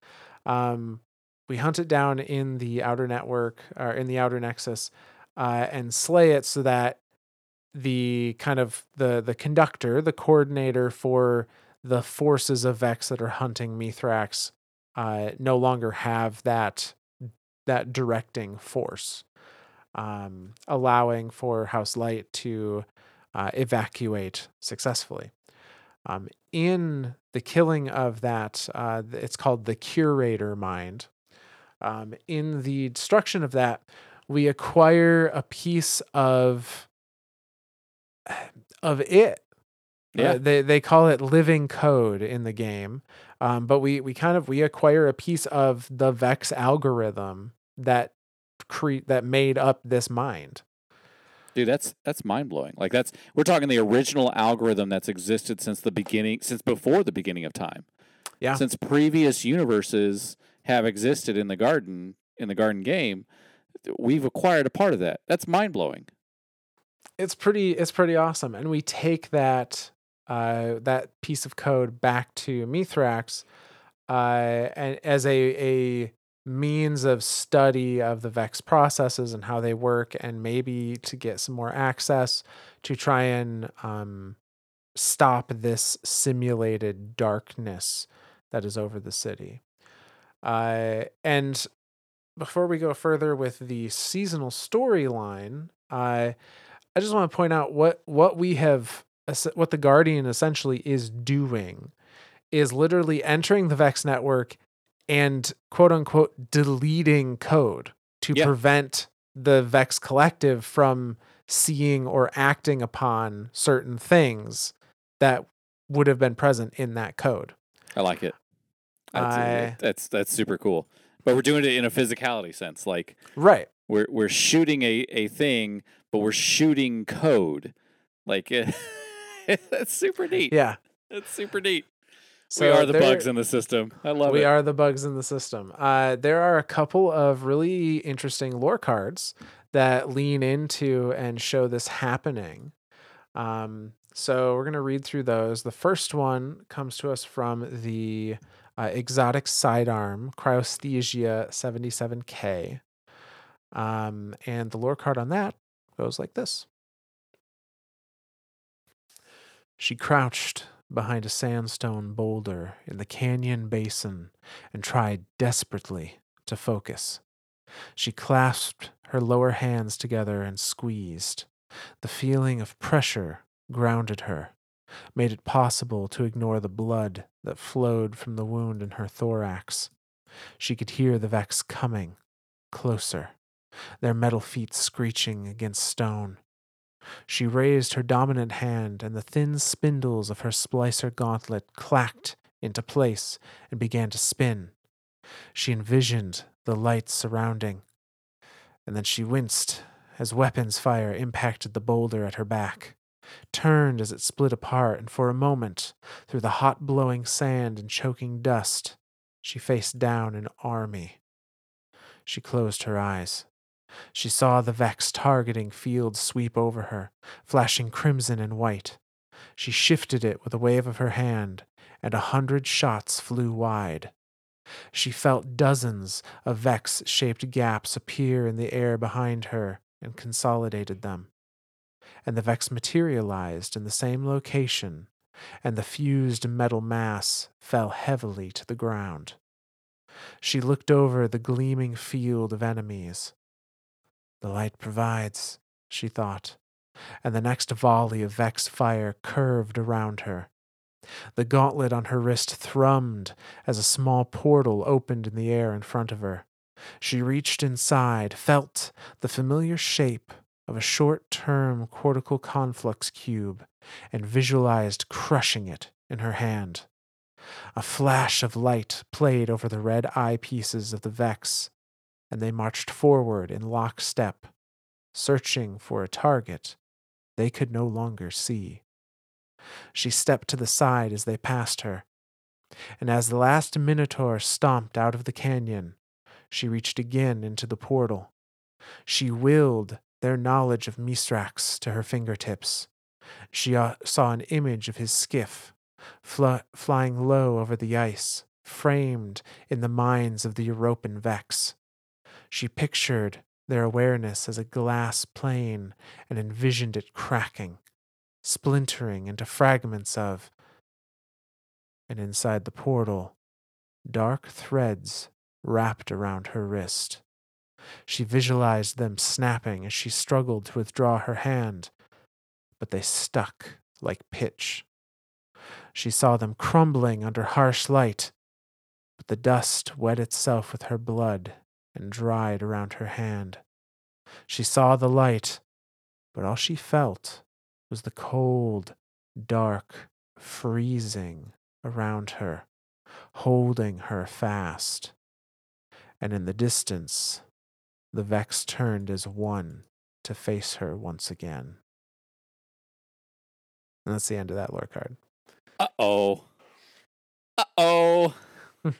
um, we hunt it down in the outer network or in the outer nexus uh, and slay it so that the kind of the the conductor the coordinator for the forces of vex that are hunting mithrax uh, no longer have that that directing force um, allowing for house light to uh, evacuate successfully. Um, in the killing of that, uh, it's called the curator mind. Um, in the destruction of that, we acquire a piece of of it. Uh, Yeah. they they call it living code in the game, um, but we we kind of we acquire a piece of the Vex algorithm that create that made up this mind. Dude, that's that's mind blowing. Like that's we're talking the original algorithm that's existed since the beginning, since before the beginning of time. Yeah. Since previous universes have existed in the garden in the garden game, we've acquired a part of that. That's mind blowing. it's pretty it's pretty awesome and we take that uh that piece of code back to mithrax uh and as a a means of study of the vex processes and how they work and maybe to get some more access to try and um stop this simulated darkness that is over the city uh and before we go further with the seasonal storyline uh I just want to point out what what we have what the Guardian essentially is doing is literally entering the Vex network and quote unquote deleting code to Yeah. prevent the Vex collective from seeing or acting upon certain things that would have been present in that code. I like it. That's, I- that's that's super cool. But we're doing it in a physicality sense. Like Right. we're we're shooting a, a thing, but we're shooting code. Like that's super neat. Yeah. That's super neat. So we are the bugs in the system. I love we it. We are the bugs in the system. Uh, there are a couple of really interesting lore cards that lean into and show this happening. Um, so we're going to read through those. The first one comes to us from the uh, exotic sidearm Cryosthesia 77K. Um, and the lore card on that goes like this She crouched behind a sandstone boulder in the canyon basin and tried desperately to focus. She clasped her lower hands together and squeezed. The feeling of pressure grounded her, made it possible to ignore the blood that flowed from the wound in her thorax. She could hear the Vex coming, closer, their metal feet screeching against stone. She raised her dominant hand, and the thin spindles of her splicer gauntlet clacked into place and began to spin. She envisioned the light surrounding, and then she winced as weapons fire impacted the boulder at her back, turned as it split apart, and for a moment, through the hot blowing sand and choking dust, she faced down an army. She closed her eyes. She saw the Vex targeting field sweep over her, flashing crimson and white. She shifted it with a wave of her hand, and a hundred shots flew wide. She felt dozens of Vex shaped gaps appear in the air behind her and consolidated them. And the Vex materialized in the same location, and the fused metal mass fell heavily to the ground. She looked over the gleaming field of enemies. The light provides, she thought, and the next volley of Vex fire curved around her. The gauntlet on her wrist thrummed as a small portal opened in the air in front of her. She reached inside, felt the familiar shape of a short term cortical conflux cube, and visualized crushing it in her hand. A flash of light played over the red eye pieces of the Vex, and they marched forward in lockstep, searching for a target they could no longer see. She stepped to the side as they passed her, and as the last Minotaur stomped out of the canyon, she reached again into the portal. She willed their knowledge of Mithrax to her fingertips. She uh, saw an image of his skiff, fl- flying low over the ice, framed in the minds of the Europan Vex. She pictured their awareness as a glass plane and envisioned it cracking, splintering into fragments of. And inside the portal, dark threads wrapped around her wrist. She visualized them snapping as she struggled to withdraw her hand, but they stuck like pitch. She saw them crumbling under harsh light, but the dust wet itself with her blood and dried around her hand. She saw the light, but all she felt was the cold, dark freezing around her, holding her fast. And in the distance, the Vex turned as one to face her once again. And that's the end of that lore card. Uh oh. Uh oh.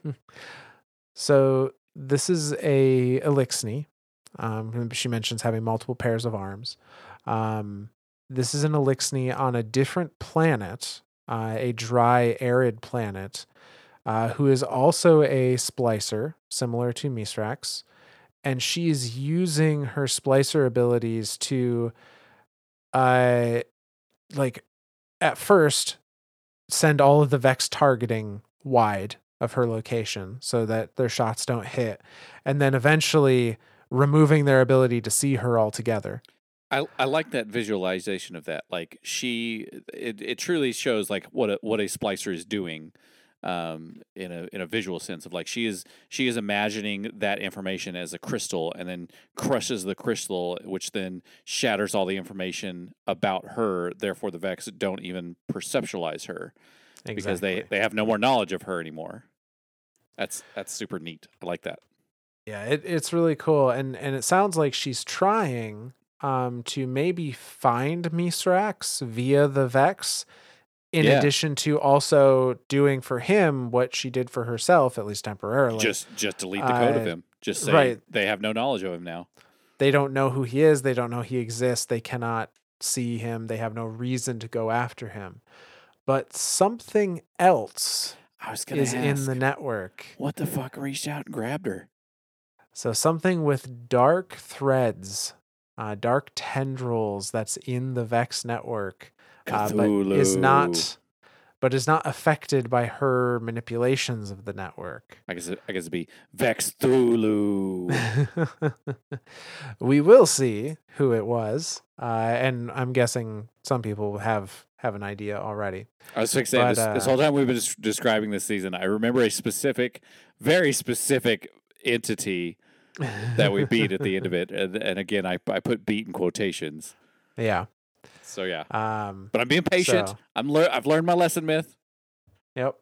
so this is a Eliksni. Um, she mentions having multiple pairs of arms. Um, this is an Eliksni on a different planet, uh, a dry, arid planet, uh, who is also a splicer, similar to Mithrax. And she is using her splicer abilities to, uh, like, at first, send all of the Vex targeting wide of her location so that their shots don't hit. And then eventually removing their ability to see her altogether. I, I like that visualization of that. Like she, it, it truly shows like what a, what a splicer is doing, um, in a in a visual sense of like she is she is imagining that information as a crystal and then crushes the crystal, which then shatters all the information about her. Therefore, the Vex don't even perceptualize her exactly. because they they have no more knowledge of her anymore. That's that's super neat. I like that. Yeah, it, it's really cool, and and it sounds like she's trying um to maybe find Mithrax via the Vex, in yeah. addition to also doing for him what she did for herself, at least temporarily. Just just delete the code uh, of him. Just say right. they have no knowledge of him now. They don't know who he is. They don't know he exists. They cannot see him. They have no reason to go after him. But something else I was gonna is ask, in the network. What the fuck reached out and grabbed her? So something with dark threads, uh, dark tendrils that's in the Vex network, uh, but is not, but is not affected by her manipulations of the network. I guess it, I guess it'd be Vex Thulu. we will see who it was, uh, and I'm guessing some people have have an idea already. I was saying this, uh, this whole time we've been describing this season. I remember a specific, very specific entity that we beat at the end of it. And, and again, I, I put beat in quotations. Yeah. So yeah. Um, but I'm being patient. So, I'm lear- I've learned my lesson, myth. Yep.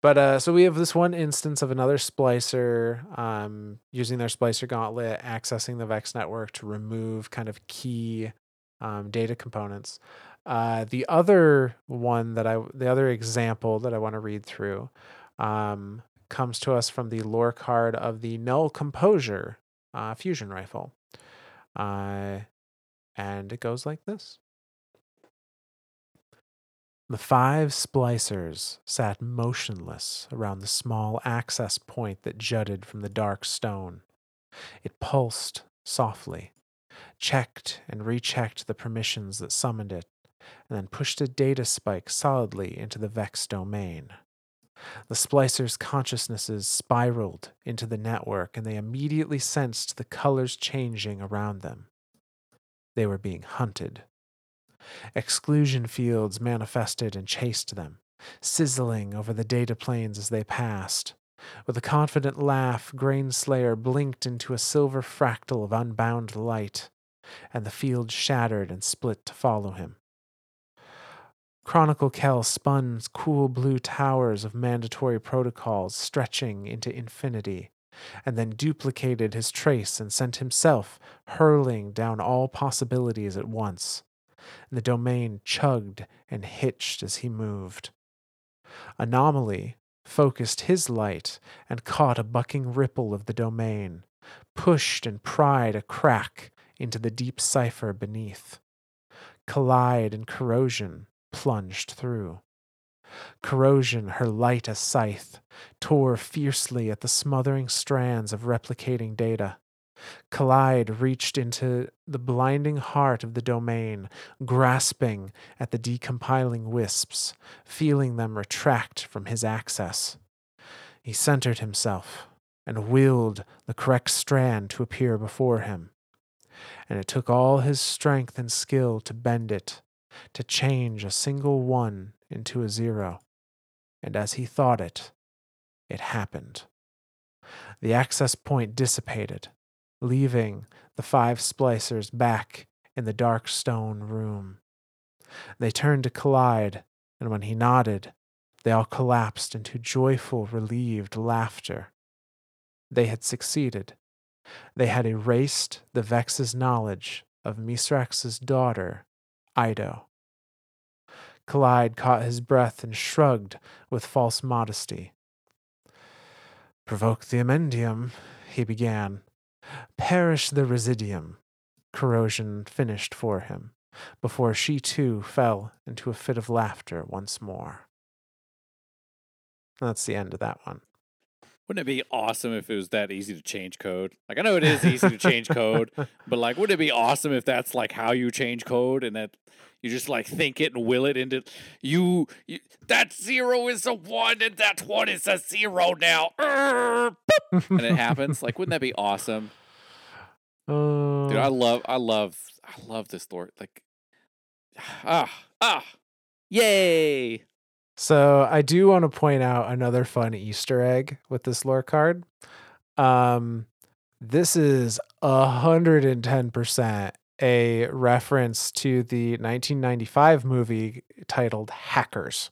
But uh, so we have this one instance of another splicer um, using their splicer gauntlet, accessing the Vex network to remove kind of key um, data components. Uh, the other one that I, the other example that I want to read through um, comes to us from the lore card of the Null Composure uh, fusion rifle. Uh, and it goes like this The five splicers sat motionless around the small access point that jutted from the dark stone. It pulsed softly, checked and rechecked the permissions that summoned it, and then pushed a data spike solidly into the Vex domain. The splicers' consciousnesses spiraled into the network and they immediately sensed the colors changing around them. They were being hunted. Exclusion fields manifested and chased them, sizzling over the data planes as they passed. With a confident laugh, Grainslayer blinked into a silver fractal of unbound light, and the field shattered and split to follow him. Chronicle Kell spun cool blue towers of mandatory protocols stretching into infinity, and then duplicated his trace and sent himself hurling down all possibilities at once. The domain chugged and hitched as he moved. Anomaly focused his light and caught a bucking ripple of the domain, pushed and pried a crack into the deep cipher beneath. Collide and corrosion plunged through. Corrosion, her light a scythe, tore fiercely at the smothering strands of replicating data. Collide reached into the blinding heart of the domain, grasping at the decompiling wisps, feeling them retract from his access. He centered himself and willed the correct strand to appear before him. And it took all his strength and skill to bend it, to change a single one into a zero. And as he thought it, it happened. The access point dissipated, leaving the five splicers back in the dark stone room. They turned to collide, and when he nodded, they all collapsed into joyful, relieved laughter. They had succeeded. They had erased the Vex's knowledge of Mithrax's daughter, Eido. Collide caught his breath and shrugged with false modesty. Provoke the amendium, he began. Perish the residium, corrosion finished for him, before she too fell into a fit of laughter once more. That's the end of that one. Wouldn't it be awesome if it was that easy to change code? Like I know it is easy to change code, but like wouldn't it be awesome if that's like how you change code and that you just like think it and will it into you, you that zero is a one and that one is a zero now. Urgh, and it happens. Like wouldn't that be awesome? Uh, Dude, I love I love I love this lore. Like ah ah yay. So I do want to point out another fun Easter egg with this lore card. Um, this is hundred and ten percent a reference to the 1995 movie titled Hackers.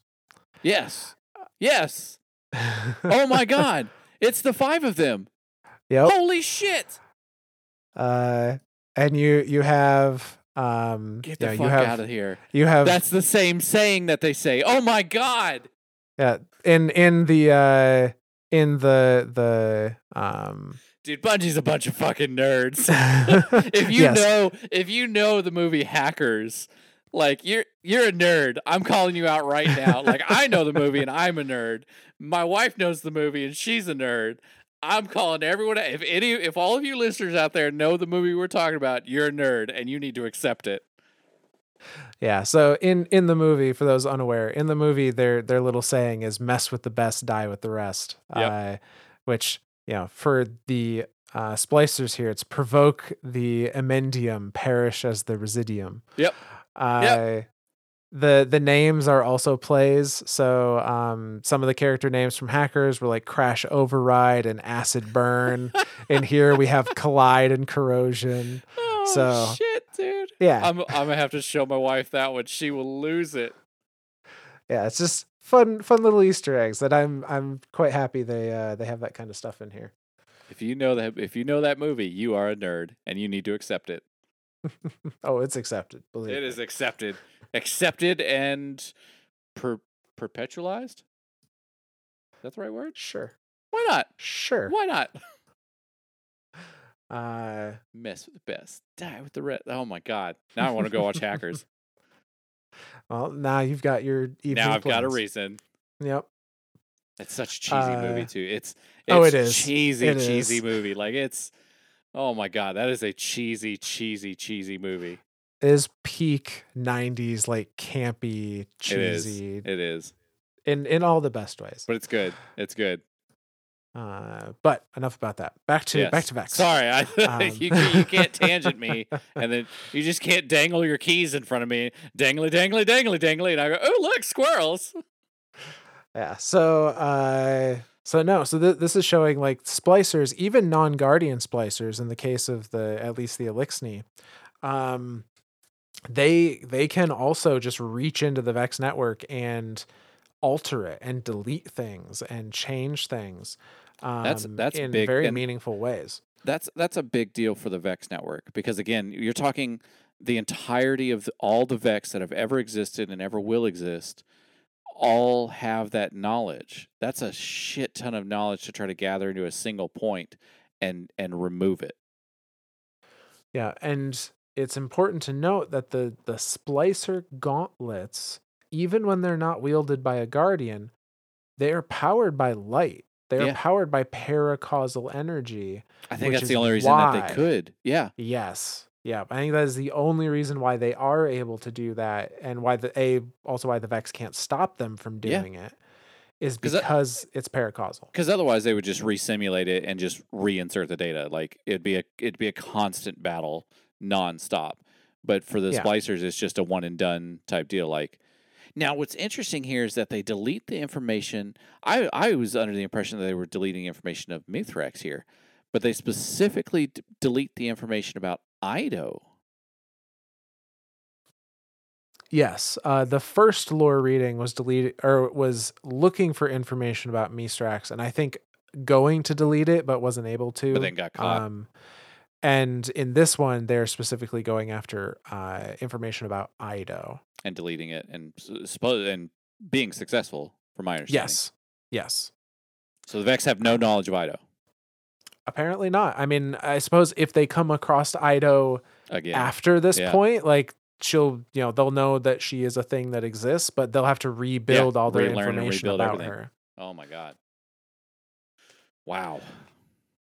Yes. Yes. Oh my god. It's the five of them. Yep. Holy shit. Uh, and you you have um Get yeah, the you fuck have out of here. you have That's the same saying that they say. Oh my god. yeah in in the uh in the the um Dude, Bungie's a bunch of fucking nerds. if you yes. know if you know the movie Hackers, like you're you're a nerd. I'm calling you out right now. Like I know the movie and I'm a nerd. My wife knows the movie and she's a nerd. I'm calling everyone if any if all of you listeners out there know the movie we're talking about, you're a nerd and you need to accept it. Yeah. So in in the movie, for those unaware, in the movie, their their little saying is "mess with the best, die with the rest," Yep. uh, which you know for the uh, splicers here, it's provoke the amendium, perish as the residium. Yep. Uh, The the names are also plays. So um, some of the character names from Hackers were like Crash Override and Acid Burn. and here we have Collide and Corrosion. Oh So- shit, dude. Yeah. I'm I'm gonna have to show my wife that one. She will lose it. yeah, it's just fun, fun little Easter eggs that I'm I'm quite happy they uh, they have that kind of stuff in here. If you know that if you know that movie, you are a nerd and you need to accept it. Oh, it's accepted. Believe It me. is accepted. Accepted and per- perpetualized? Is that the right word? Sure, Why not? sure. Why not? Uh, Mess with the best. Die with the rest. Oh my god. Now I want to go watch Hackers. Well, now you've got your now I've got a reason. Yep. It's such a cheesy movie Uh, too. It's, it's oh, it is. cheesy, It cheesy is. movie. Like it's oh my god, that is a cheesy, cheesy, cheesy movie. It is peak '90s like campy, It is. cheesy. It is. in in all the best ways. but it's good. It's good. Uh, but enough about that. Back to back to Vex. Sorry, I, Um, you, you can't tangent me, and then you just can't dangle your keys in front of me, dangly, dangly, dangly, dangly, and I go, oh look, squirrels. Yeah. So, uh, so no. So th- this is showing like splicers, even non-guardian splicers, in the case of the at least the Eliksni, um, they they can also just reach into the Vex network and alter it and delete things and change things. Um, That's- that's in big, very meaningful ways. That's that's a big deal for the Vex network because again, you're talking the entirety of the, all the Vex that have ever existed and ever will exist, all have that knowledge. That's a shit ton of knowledge to try to gather into a single point and and remove it. Yeah, and it's important to note that the the splicer gauntlets, even when they're not wielded by a guardian, they are powered by light. They are Yeah. powered by paracausal energy. I think that's the only reason that they could. Yeah. Yes. Yeah, I think that is the only reason why they are able to do that, and why the a also why the Vex can't stop them from Yeah. doing it, is 'Cause that- because it's paracausal. Because otherwise, they would just resimulate it and just reinsert the data. Like it'd be a it'd be a constant battle, nonstop. But for the Yeah. splicers, it's just a one and done type deal. Like now, what's interesting here is that they delete the information. I I was under the impression that they were deleting information of Mithrax here, but they specifically d- delete the information about Eido. Yes, uh, the first lore reading was deleted or was looking for information about Mithrax, and I think going to delete it but wasn't able to. But then got caught. Um, and in this one, they're specifically going after uh, information about Eido. and deleting it and and being successful, from my understanding. Yes, yes. So the Vex have no knowledge of Eido Apparently not. I mean, I suppose if they come across Eido again. after this Yeah. point, like she'll, you know, they'll know that she is a thing that exists, but they'll have to rebuild all their information about everything. her. oh my god! Wow.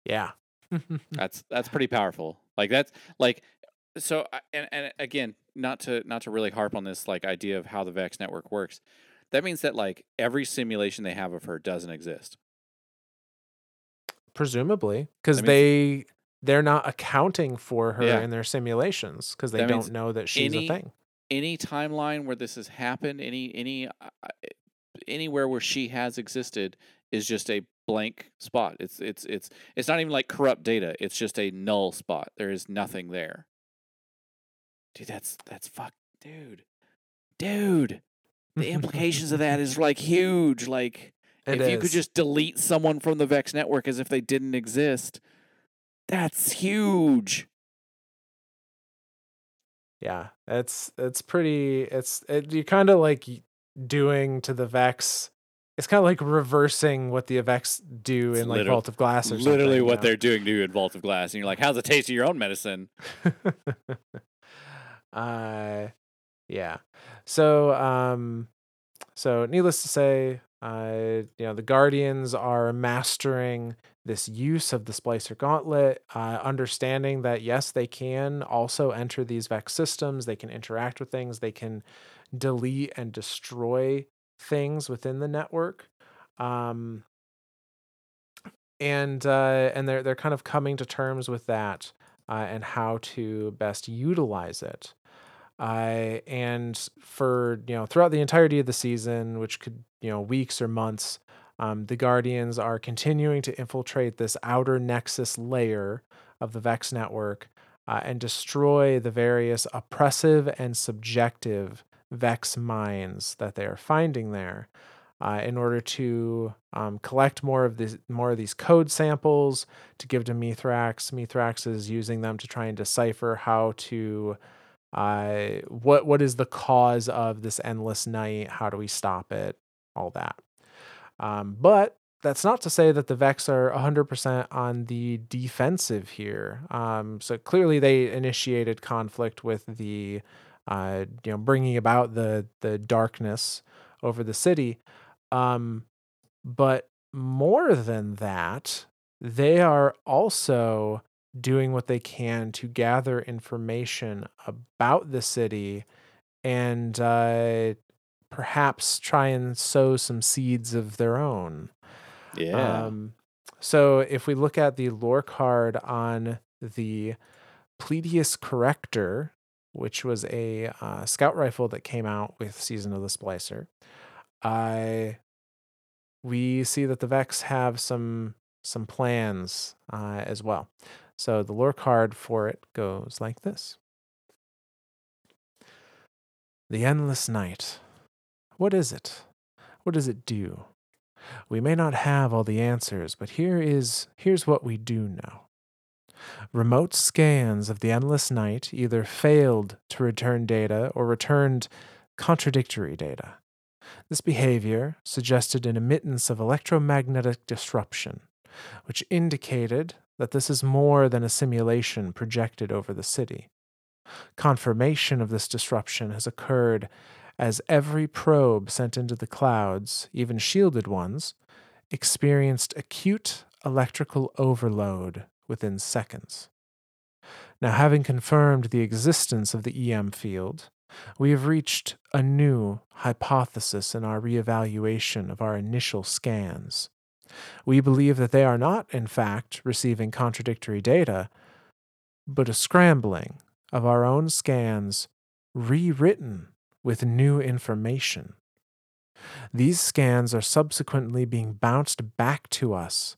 Yeah. That's that's pretty powerful. Like that's like so and and again, not to not to really harp on this like idea of how the Vex network works. That means that like every simulation they have of her doesn't exist. presumably because they they're not accounting for her Yeah. in their simulations because they don't know that she's any- a thing Any timeline where this has happened, any any uh, uh, anywhere where she has existed is just a blank spot. It's it's it's it's not even like corrupt data. It's just a null spot. There is nothing there. Dude, that's that's fuck, dude, dude. The implications of that is like huge. Like It if you could just delete someone from the Vex network as if they didn't exist, that's huge. yeah it's it's pretty it's it, you're kind of like doing to the vex it's kind of like reversing what the vex do It's in like vault of glass or Literally, you what know? they're doing to you in Vault of Glass, and you're like, "How's the taste of your own medicine?" uh yeah so um so needless to say uh you know the guardians are mastering this use of the splicer gauntlet uh understanding that yes they can also enter these vex systems they can interact with things they can delete and destroy things within the network um and uh and they're they're kind of coming to terms with that uh, and how to best utilize it. Uh, and for you know throughout the entirety of the season, which could you know weeks or months, um, the Guardians are continuing to infiltrate this outer nexus layer of the Vex network uh, and destroy the various oppressive and subjective Vex minds that they are finding there. Uh, in order to um, collect more of these more of these code samples to give to Mithrax. Mithrax is using them to try and decipher how to uh, what what is the cause of this endless night? How do we stop it? All that. Um, but that's not to say that the Vex are 100% on the defensive here. Um, so clearly they initiated conflict with the, uh, you know, bringing about the the darkness over the city. Um, but more than that, they are also doing what they can to gather information about the city and uh, perhaps try and sow some seeds of their own. Yeah. Um, so if we look at the lore card on the Pleiades Corrector, which was a uh, scout rifle that came out with Season of the Splicer, I we see that the Vex have some some plans uh, as well. So the lore card for it goes like this: The endless night. What is it? What does it do? We may not have all the answers, but here is here's what we do know. Remote scans of the endless night either failed to return data or returned contradictory data. This behavior suggested an emittance of electromagnetic disruption, which indicated that this is more than a simulation projected over the city. Confirmation of this disruption has occurred as every probe sent into the clouds, even shielded ones, experienced acute electrical overload within seconds. Now, having confirmed the existence of the EM field, we have reached a new hypothesis in our reevaluation of our initial scans. We believe that they are not, in fact, receiving contradictory data, but a scrambling of our own scans rewritten with new information. These scans are subsequently being bounced back to us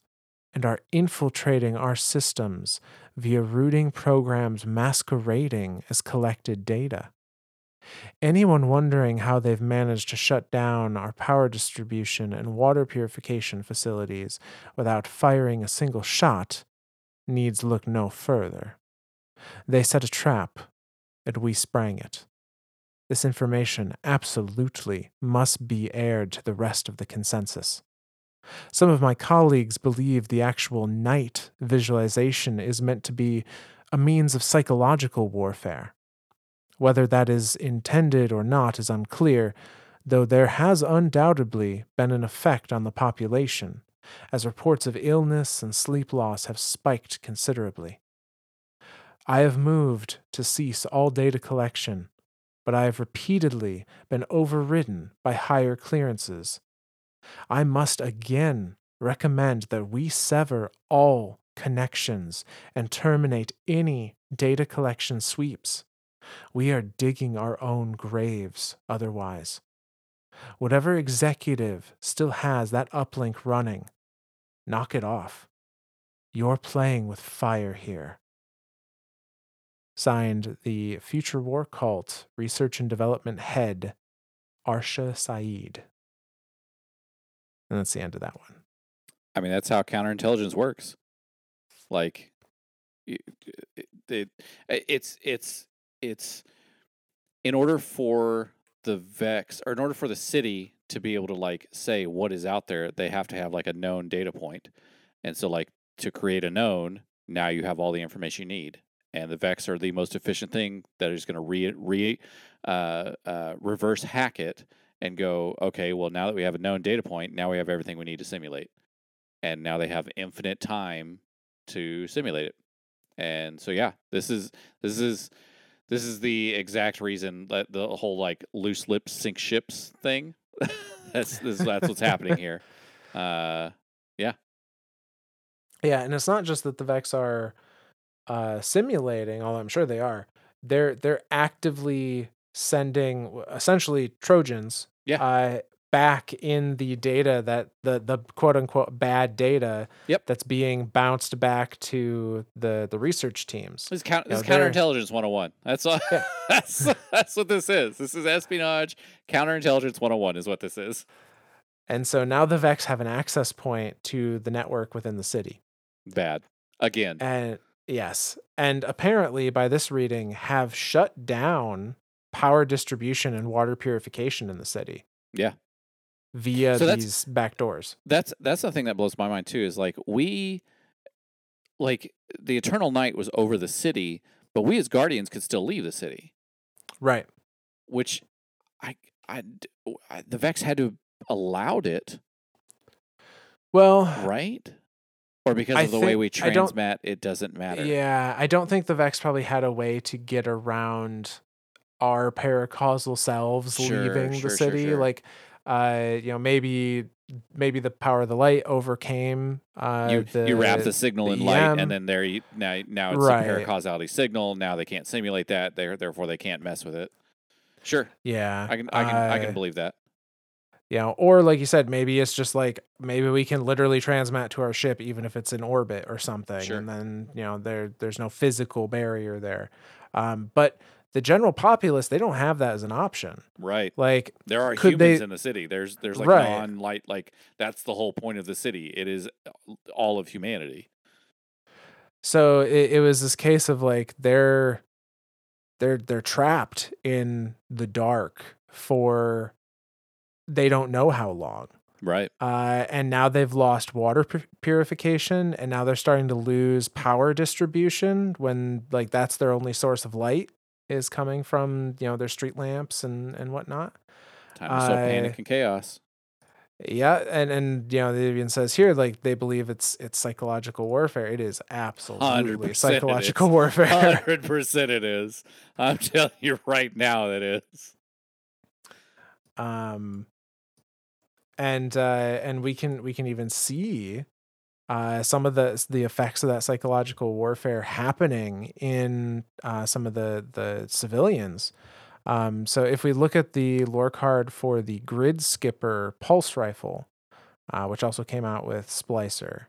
and are infiltrating our systems via routing programs masquerading as collected data. Anyone wondering how they've managed to shut down our power distribution and water purification facilities without firing a single shot needs look no further. They set a trap, and we sprang it. This information absolutely must be aired to the rest of the consensus. Some of my colleagues believe the actual night visualization is meant to be a means of psychological warfare. Whether that is intended or not is unclear, though there has undoubtedly been an effect on the population, as reports of illness and sleep loss have spiked considerably. I have moved to cease all data collection, but I have repeatedly been overridden by higher clearances I must again recommend that we sever all connections and terminate any data collection sweeps. We are digging our own graves otherwise. Whatever executive still has that uplink running, knock it off. You're playing with fire here. Signed, the Future War Cult Research and Development Head, Arsha Saeed. And that's the end of that one. I mean, that's how counterintelligence works. Like, it, it, it's it's it's in order for the Vex, or in order for the city to be able to like say what is out there, they have to have like a known data point. And so, like to create a known, now you have all the information you need. And the Vex are the most efficient thing that is going to re, re uh, uh, reverse hack it and go, okay, well, now that we have a known data point, now we have everything we need to simulate. And now they have infinite time to simulate it. And so, yeah, this is, this is, this is the exact reason that the whole like loose lips sink ships thing. that's, this, that's what's happening here. Uh, yeah. Yeah. And it's not just that the Vex are uh, simulating, although I'm sure they are, they're, they're actively sending essentially Trojans yeah. uh, back in the data that the the quote unquote bad data yep. that's being bounced back to the the research teams. This is, count, this is counterintelligence 101. That's all, yeah. that's that's what this is. This is espionage counterintelligence 101 is what this is. And so now the Vex have an access point to the network within the city. Bad. Again. And yes. And apparently by this reading have shut down power distribution and water purification in the city. Yeah. Via so these back doors. That's that's the thing that blows my mind too, is like we like the eternal night was over the city, but we as guardians could still leave the city. Right. Which I I, I the Vex had to have allowed it. Well, right? Or because of the way we transmat, it doesn't matter. Yeah, I don't think the Vex probably had a way to get around our paracausal selves Sure, leaving sure, the city. sure. Like, uh, you know, maybe maybe the power of the light overcame uh, you the you wrap the signal the in light, EM. and then there you now now it's Right. a paracausality signal. Now they can't simulate that. They therefore they can't mess with it. Sure, yeah, I can I can I uh, can believe that. you know, or like you said, maybe it's just like maybe we can literally transmat to our ship even if it's in orbit or something, Sure. and then you know there there's no physical barrier there. Um, but the general populace they don't have that as an option. Right. Like, There are humans they- in the city. There's there's like Right. non-light like that's the whole point of the city. It is all of humanity. so it, it was this case of like they're they're they're trapped in the dark for they don't know how long. Right. uh, and now they've lost water purification and now they're starting to lose power distribution when like that's their only source of light is coming from you know their street lamps and and whatnot Time to sow panic and chaos. yeah and and you know it even says here like they believe it's it's psychological warfare it is absolutely 100% psychological warfare Hundred percent, it is. I'm telling you right now, it is. um and uh and we can we can even see uh some of the the effects of that psychological warfare happening in uh some of the the civilians. Um so if we look at the lore card for the Gridskipper pulse rifle uh which also came out with splicer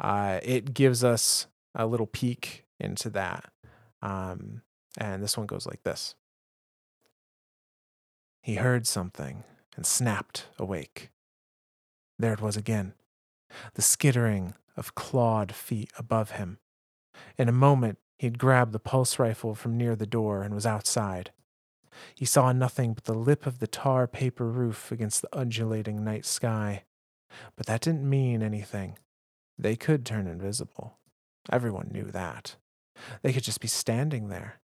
uh it gives us a little peek into that. Um and this one goes like this. He heard something and snapped awake. There it was again, the skittering of clawed feet above him. In a moment, he had grabbed the pulse rifle from near the door and was outside. He saw nothing but the lip of the tar paper roof against the undulating night sky. But that didn't mean anything. They could turn invisible. Everyone knew that. They could just be standing there,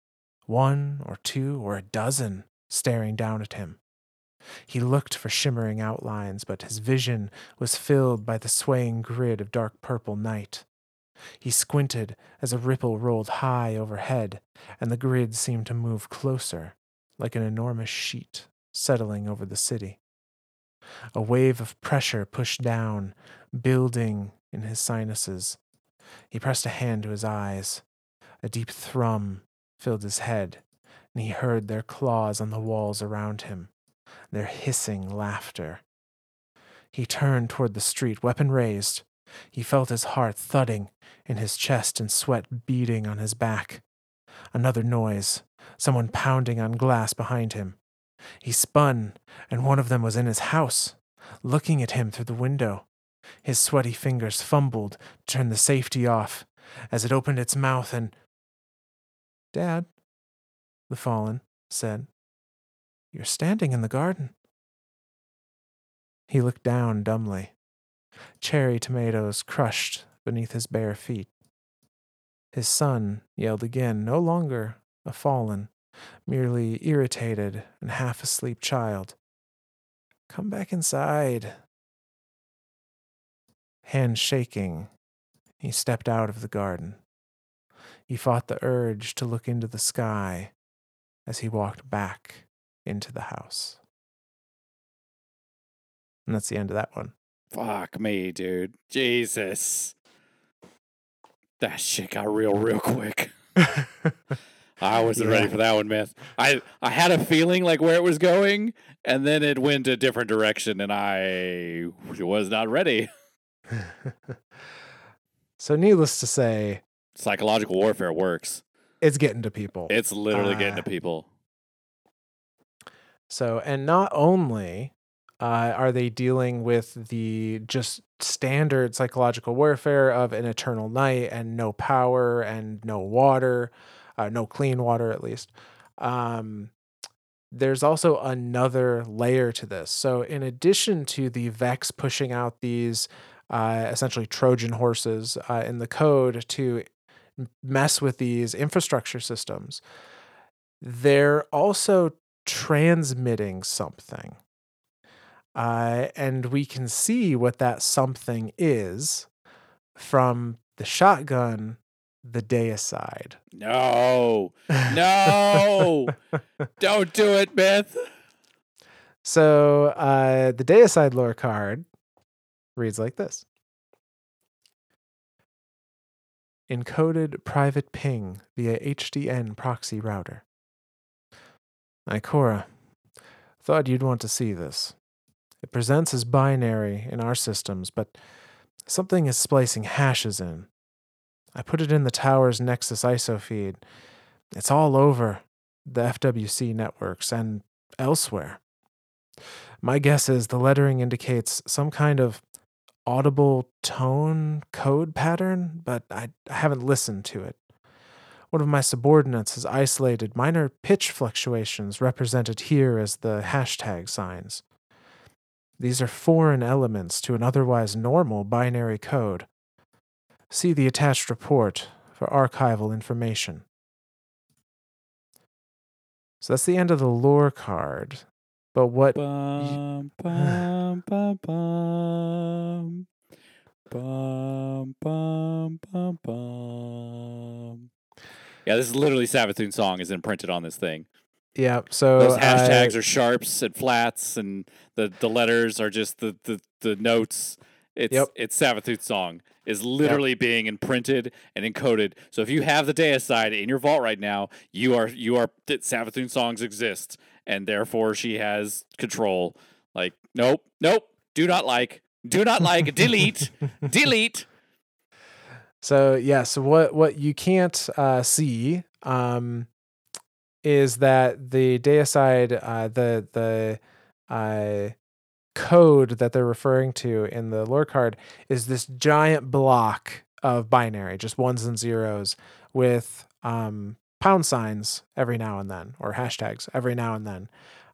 one or two or a dozen, staring down at him. He looked for shimmering outlines, but his vision was filled by the swaying grid of dark purple night. He squinted as a ripple rolled high overhead, and the grid seemed to move closer, like an enormous sheet settling over the city. A wave of pressure pushed down, building in his sinuses. He pressed a hand to his eyes. A deep thrum filled his head, and he heard their claws on the walls around him their hissing laughter. He turned toward the street, weapon raised. He felt his heart thudding in his chest and sweat beading on his back. Another noise, someone pounding on glass behind him. He spun, and one of them was in his house, looking at him through the window. His sweaty fingers fumbled to turn the safety off as it opened its mouth and. Dad, the fallen said. You're standing in the garden. He looked down dumbly. Cherry tomatoes crushed beneath his bare feet. His son yelled again, no longer a fallen, merely irritated and half asleep child. Come back inside. Hands shaking, he stepped out of the garden. He fought the urge to look into the sky as he walked back into the house. And that's the end of that one. Fuck me, dude. Jesus. That shit got real, real quick. I wasn't ready for that one, man. I I had a feeling like where it was going, and then it went a different direction, and I was not ready. so, needless to say, Psychological warfare works. it's getting to people. It's literally getting Uh, to people. So, and not only uh, are they dealing with the just standard psychological warfare of an eternal night and no power and no water, uh, no clean water at least. Um, there's also another layer to this. So, in addition to the Vex pushing out these uh, essentially Trojan horses uh, in the code to mess with these infrastructure systems, they're also transmitting something. Uh, and we can see what that something is from the shotgun the deicide. No, no, don't do it, Myth. So uh, the deicide lore card reads like this. Encoded private ping via HDN proxy router. Ikora, thought you'd want to see this. It presents as binary in our systems, but something is splicing hashes in. I put it in the tower's Nexus ISO feed. It's all over the FWC networks and elsewhere. My guess is the lettering indicates some kind of audible tone code pattern, but I, I haven't listened to it. One of my subordinates has isolated minor pitch fluctuations represented here as the hashtag signs. These are foreign elements to an otherwise normal binary code. See the attached report for archival information. So that's the end of the lore card. But what Bum, bum, bum, bum. Bum, bum, bum, bum. Yeah, this is literally Savathun's song is imprinted on this thing. yeah, so Those hashtags are sharps and flats, and the, the letters are just the, the, the notes. It's Yep. it's Savathun's song is literally being imprinted and encoded. So if you have the Deicide in your vault right now, you are you are that Savathun songs exist, and therefore she has control. Like, nope, nope, do not like, do not like, delete, delete. So yeah, so what what you can't uh, see um, is that the deicide, uh, the the uh, code that they're referring to in the lore card is this giant block of binary, just ones and zeros with um, pound signs every now and then, or hashtags every now and then.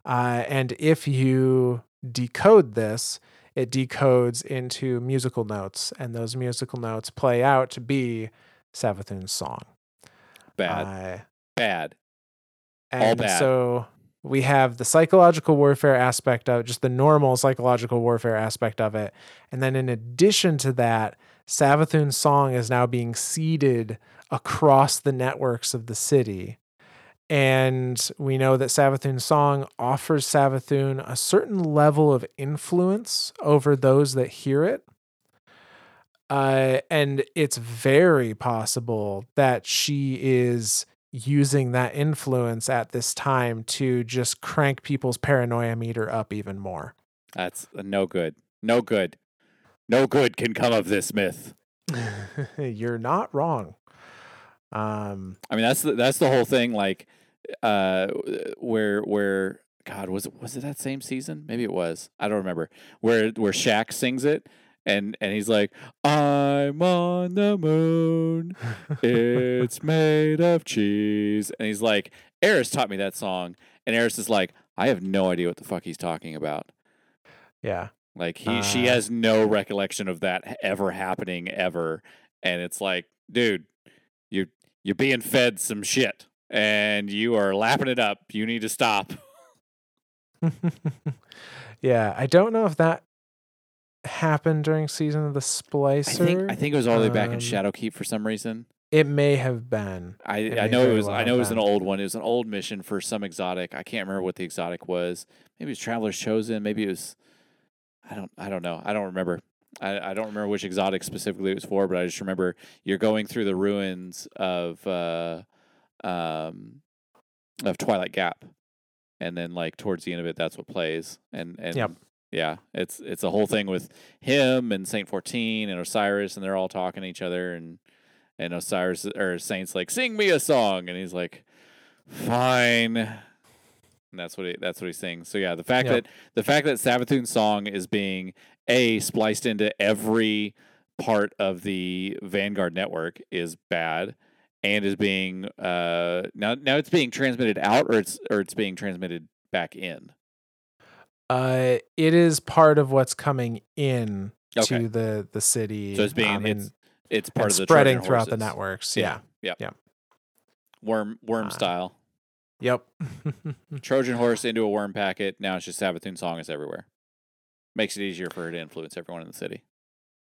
Uh, and if you decode this, it decodes into musical notes, and those musical notes play out to be Savathun's song. Bad, Uh, bad. and bad. so we have the psychological warfare aspect of just the normal psychological warfare aspect of it. And then in addition to that, Savathun's song is now being seeded across the networks of the city. And we know that Savathun's song offers Savathun a certain level of influence over those that hear it. Uh, and it's very possible that she is using that influence at this time to just crank people's paranoia meter up even more. That's no good. No good. No good can come of this myth. You're not wrong. Um, I mean, that's the, that's the whole thing. Like, uh, where where God was it was it that same season? Maybe it was. I don't remember. Where where Shaxx sings it, and and he's like, "I'm on the moon. It's made of cheese." And he's like, "Eris taught me that song," and Eris is like, "I have no idea what the fuck he's talking about." yeah. Like he, she Uh. has no recollection of that ever happening ever, and it's like, dude, you you're being fed some shit, and you are lapping it up. You need to stop. yeah. I don't know if that happened during season of the I Splicer. think I think it was all the way back in Um, Shadowkeep for some reason. it may have been. I it I know it was I know it was an old one. It was an old mission for some exotic. I can't remember what the exotic was. Maybe it was Traveler's Chosen. Maybe it was. I don't I don't know. I don't remember. I, I don't remember which exotic specifically it was for, but I just remember you're going through the ruins of uh, um, of Twilight Gap, and then like towards the end of it, that's what plays. And and Yep. yeah, it's it's a whole thing with him and Saint Fourteen and Osiris, and they're all talking to each other, and and Osiris or Saint's like, "Sing me a song," and he's like, "Fine." And that's what he that's what he's saying. So yeah, the fact Yep. that the fact that Savathun's song is being a spliced into every part of the Vanguard network is bad, and is being uh now now it's being transmitted out or it's or it's being transmitted back in. Uh, it is part of what's coming in Okay. to the the city. So it's being um, it's and- it's part of the spreading throughout the networks. Yeah. Yeah. yeah. Worm worm Uh, style. Yep. Trojan horse into a worm packet. Now it's just Savathun song is everywhere. Makes it easier for her to influence everyone in the city.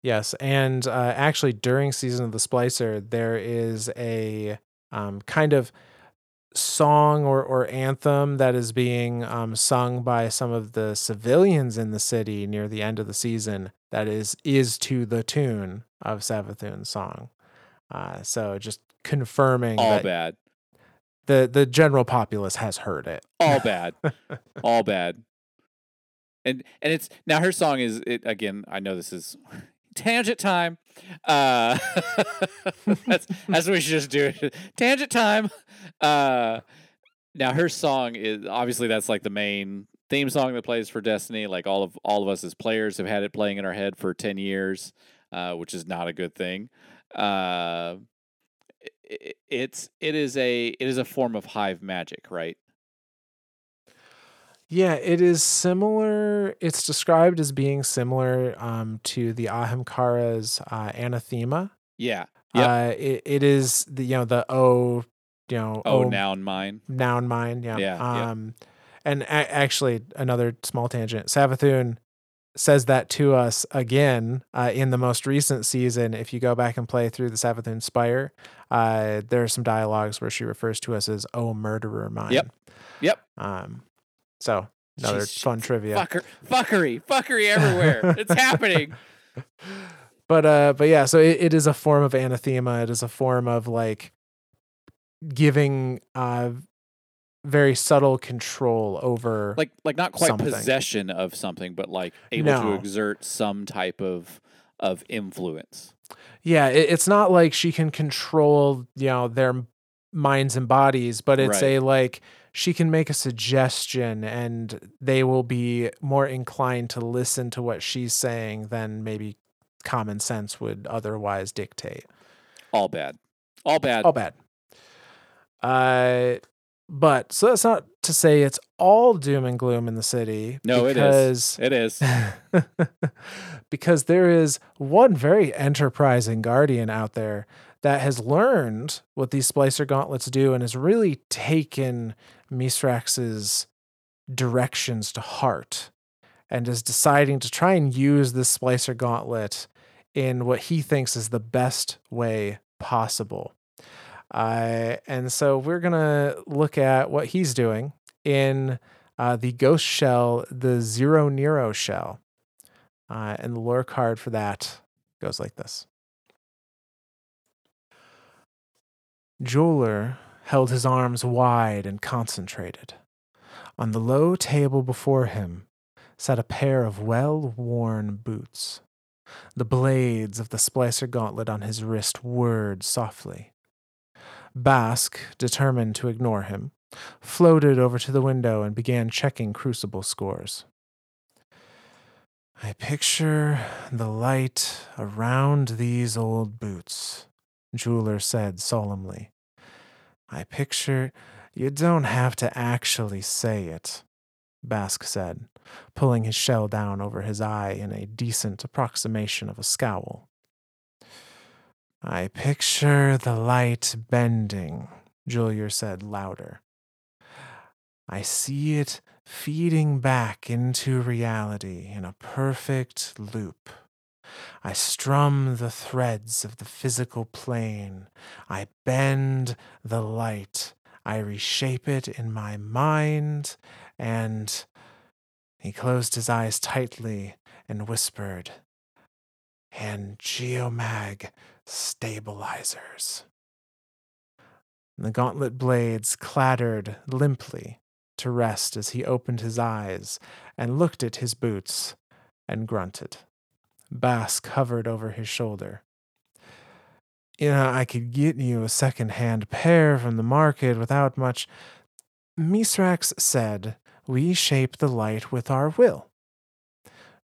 Yes, and uh, actually, during season of the Splicer, there is a um, kind of song or, or anthem that is being um, sung by some of the civilians in the city near the end of the season. That is is to the tune of Savathun's song. Uh, so just confirming All that bad. the the general populace has heard it. All bad. All bad. And and it's now her song is it again, I know this is tangent time. Uh that's that's what we should just do. tangent time. Uh now her song is obviously that's like the main theme song that plays for Destiny. Like all of all of us as players have had it playing in our head for ten years, uh, which is not a good thing. Uh, i- it's it is a it is a form of hive magic, right? Yeah, it is similar. It's described as being similar um, to the Ahamkara's uh, anathema. Yeah. Yep. Uh, it, it is the you know the O, you know Oh, O noun mine. noun mind. Yeah. Yeah, yeah. Um, and a- actually, another small tangent. Savathun says that to us again uh, in the most recent season. If you go back and play through the Savathun Spire, uh, there are some dialogues where she refers to us as "Oh, murderer mine." Yep. Yep. Um, so another She's- fun trivia. Fucker, fuckery, fuckery everywhere. it's happening. but uh but yeah so it, it is a form of anathema it is a form of like giving uh very subtle control over Like, like not quite Something. possession of something, but like able to exert some type of of influence. yeah it, it's not like she can control you know their minds and bodies but it's Right. a like she can make a suggestion and they will be more inclined to listen to what she's saying than maybe common sense would otherwise dictate All bad. All bad. all bad. Uh, but so that's not to say it's all doom and gloom in the city. No, it is. It is. because there is one very enterprising guardian out there that has learned what these splicer gauntlets do and has really taken Mithrax's directions to heart and is deciding to try and use this splicer gauntlet in what he thinks is the best way possible. Uh, and so we're going to look at what he's doing in uh, the ghost shell, the Zero Nero shell. Uh, and the lore card for that goes like this Jeweler held his arms wide and concentrated. On the low table before him sat a pair of well worn boots. The blades of the splicer gauntlet on his wrist whirred softly. Basque, determined to ignore him, floated over to the window and began checking crucible scores. I picture the light around these old boots, Jeweler said solemnly. I picture you don't have to actually say it, Basque said, pulling his shell down over his eye in a decent approximation of a scowl. I picture the light bending, Julier said louder. I see it feeding back into reality in a perfect loop. I strum the threads of the physical plane. I bend the light. I reshape it in my mind. And he closed his eyes tightly and whispered, and geomag stabilizers. The gauntlet blades clattered limply to rest as he opened his eyes and looked at his boots and grunted. Basque hovered over his shoulder. You know, I could get you a second-hand pair from the market without much. Mithrax said, We shape the light with our will.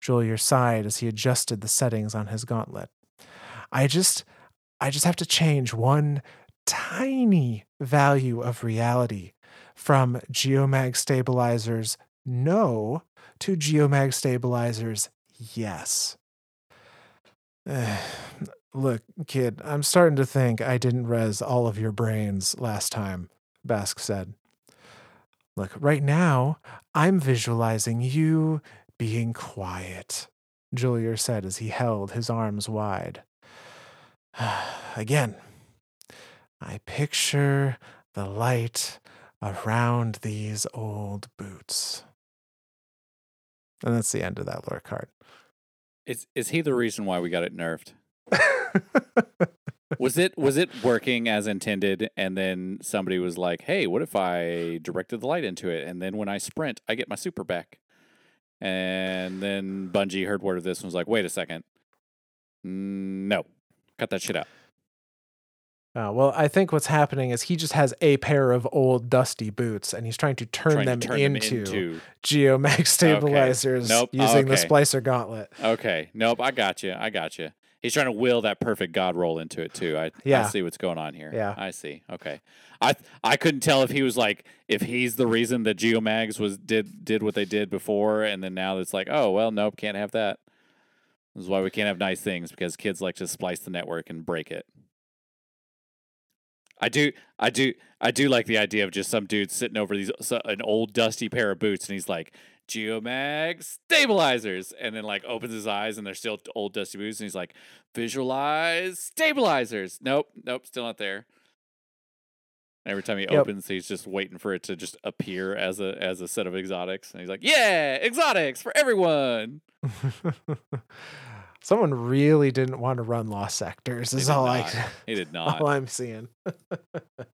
Julier sighed as he adjusted the settings on his gauntlet. I just I just have to change one tiny value of reality from geomag stabilizers no to geomag stabilizers yes. Look, kid, I'm starting to think I didn't res all of your brains last time, Basque said. Look, right now, I'm visualizing you being quiet. Julier said as he held his arms wide. Again, I picture the light around these old boots. And that's the end of that lore card. Is is he the reason why we got it nerfed? was it was it working as intended and then somebody was like, "Hey, what if I directed the light into it and then when I sprint, I get my super back?" And then Bungie heard word of this and was like, "Wait a second. No. Cut that shit out." Uh, well, I think what's happening is he just has a pair of old dusty boots, and he's trying to turn, Trying them, to turn into them into geomag stabilizers Nope. using the Okay. splicer gauntlet. Okay. Nope, I got you. I got you. He's trying to will that perfect god roll into it too. I, I see what's going on here. Yeah. I see. Okay. I I couldn't tell if he was like if he's the reason that Geomags was did did what they did before and then now it's like, "Oh, well, nope, can't have that." This is why we can't have nice things because kids like to splice the network and break it. I do, I do, I do like the idea of just some dude sitting over these an old dusty pair of boots, and he's like, "Geomag stabilizers," and then like opens his eyes, and they're still old dusty boots, and he's like, "Visualize stabilizers." Nope, nope, still not there. Every time he Yep. opens, he's just waiting for it to just appear as a as a set of exotics, and he's like, "Yeah, exotics for everyone." Someone really didn't want to run Lost Sectors. Is all I not. He did not. all I'm seeing.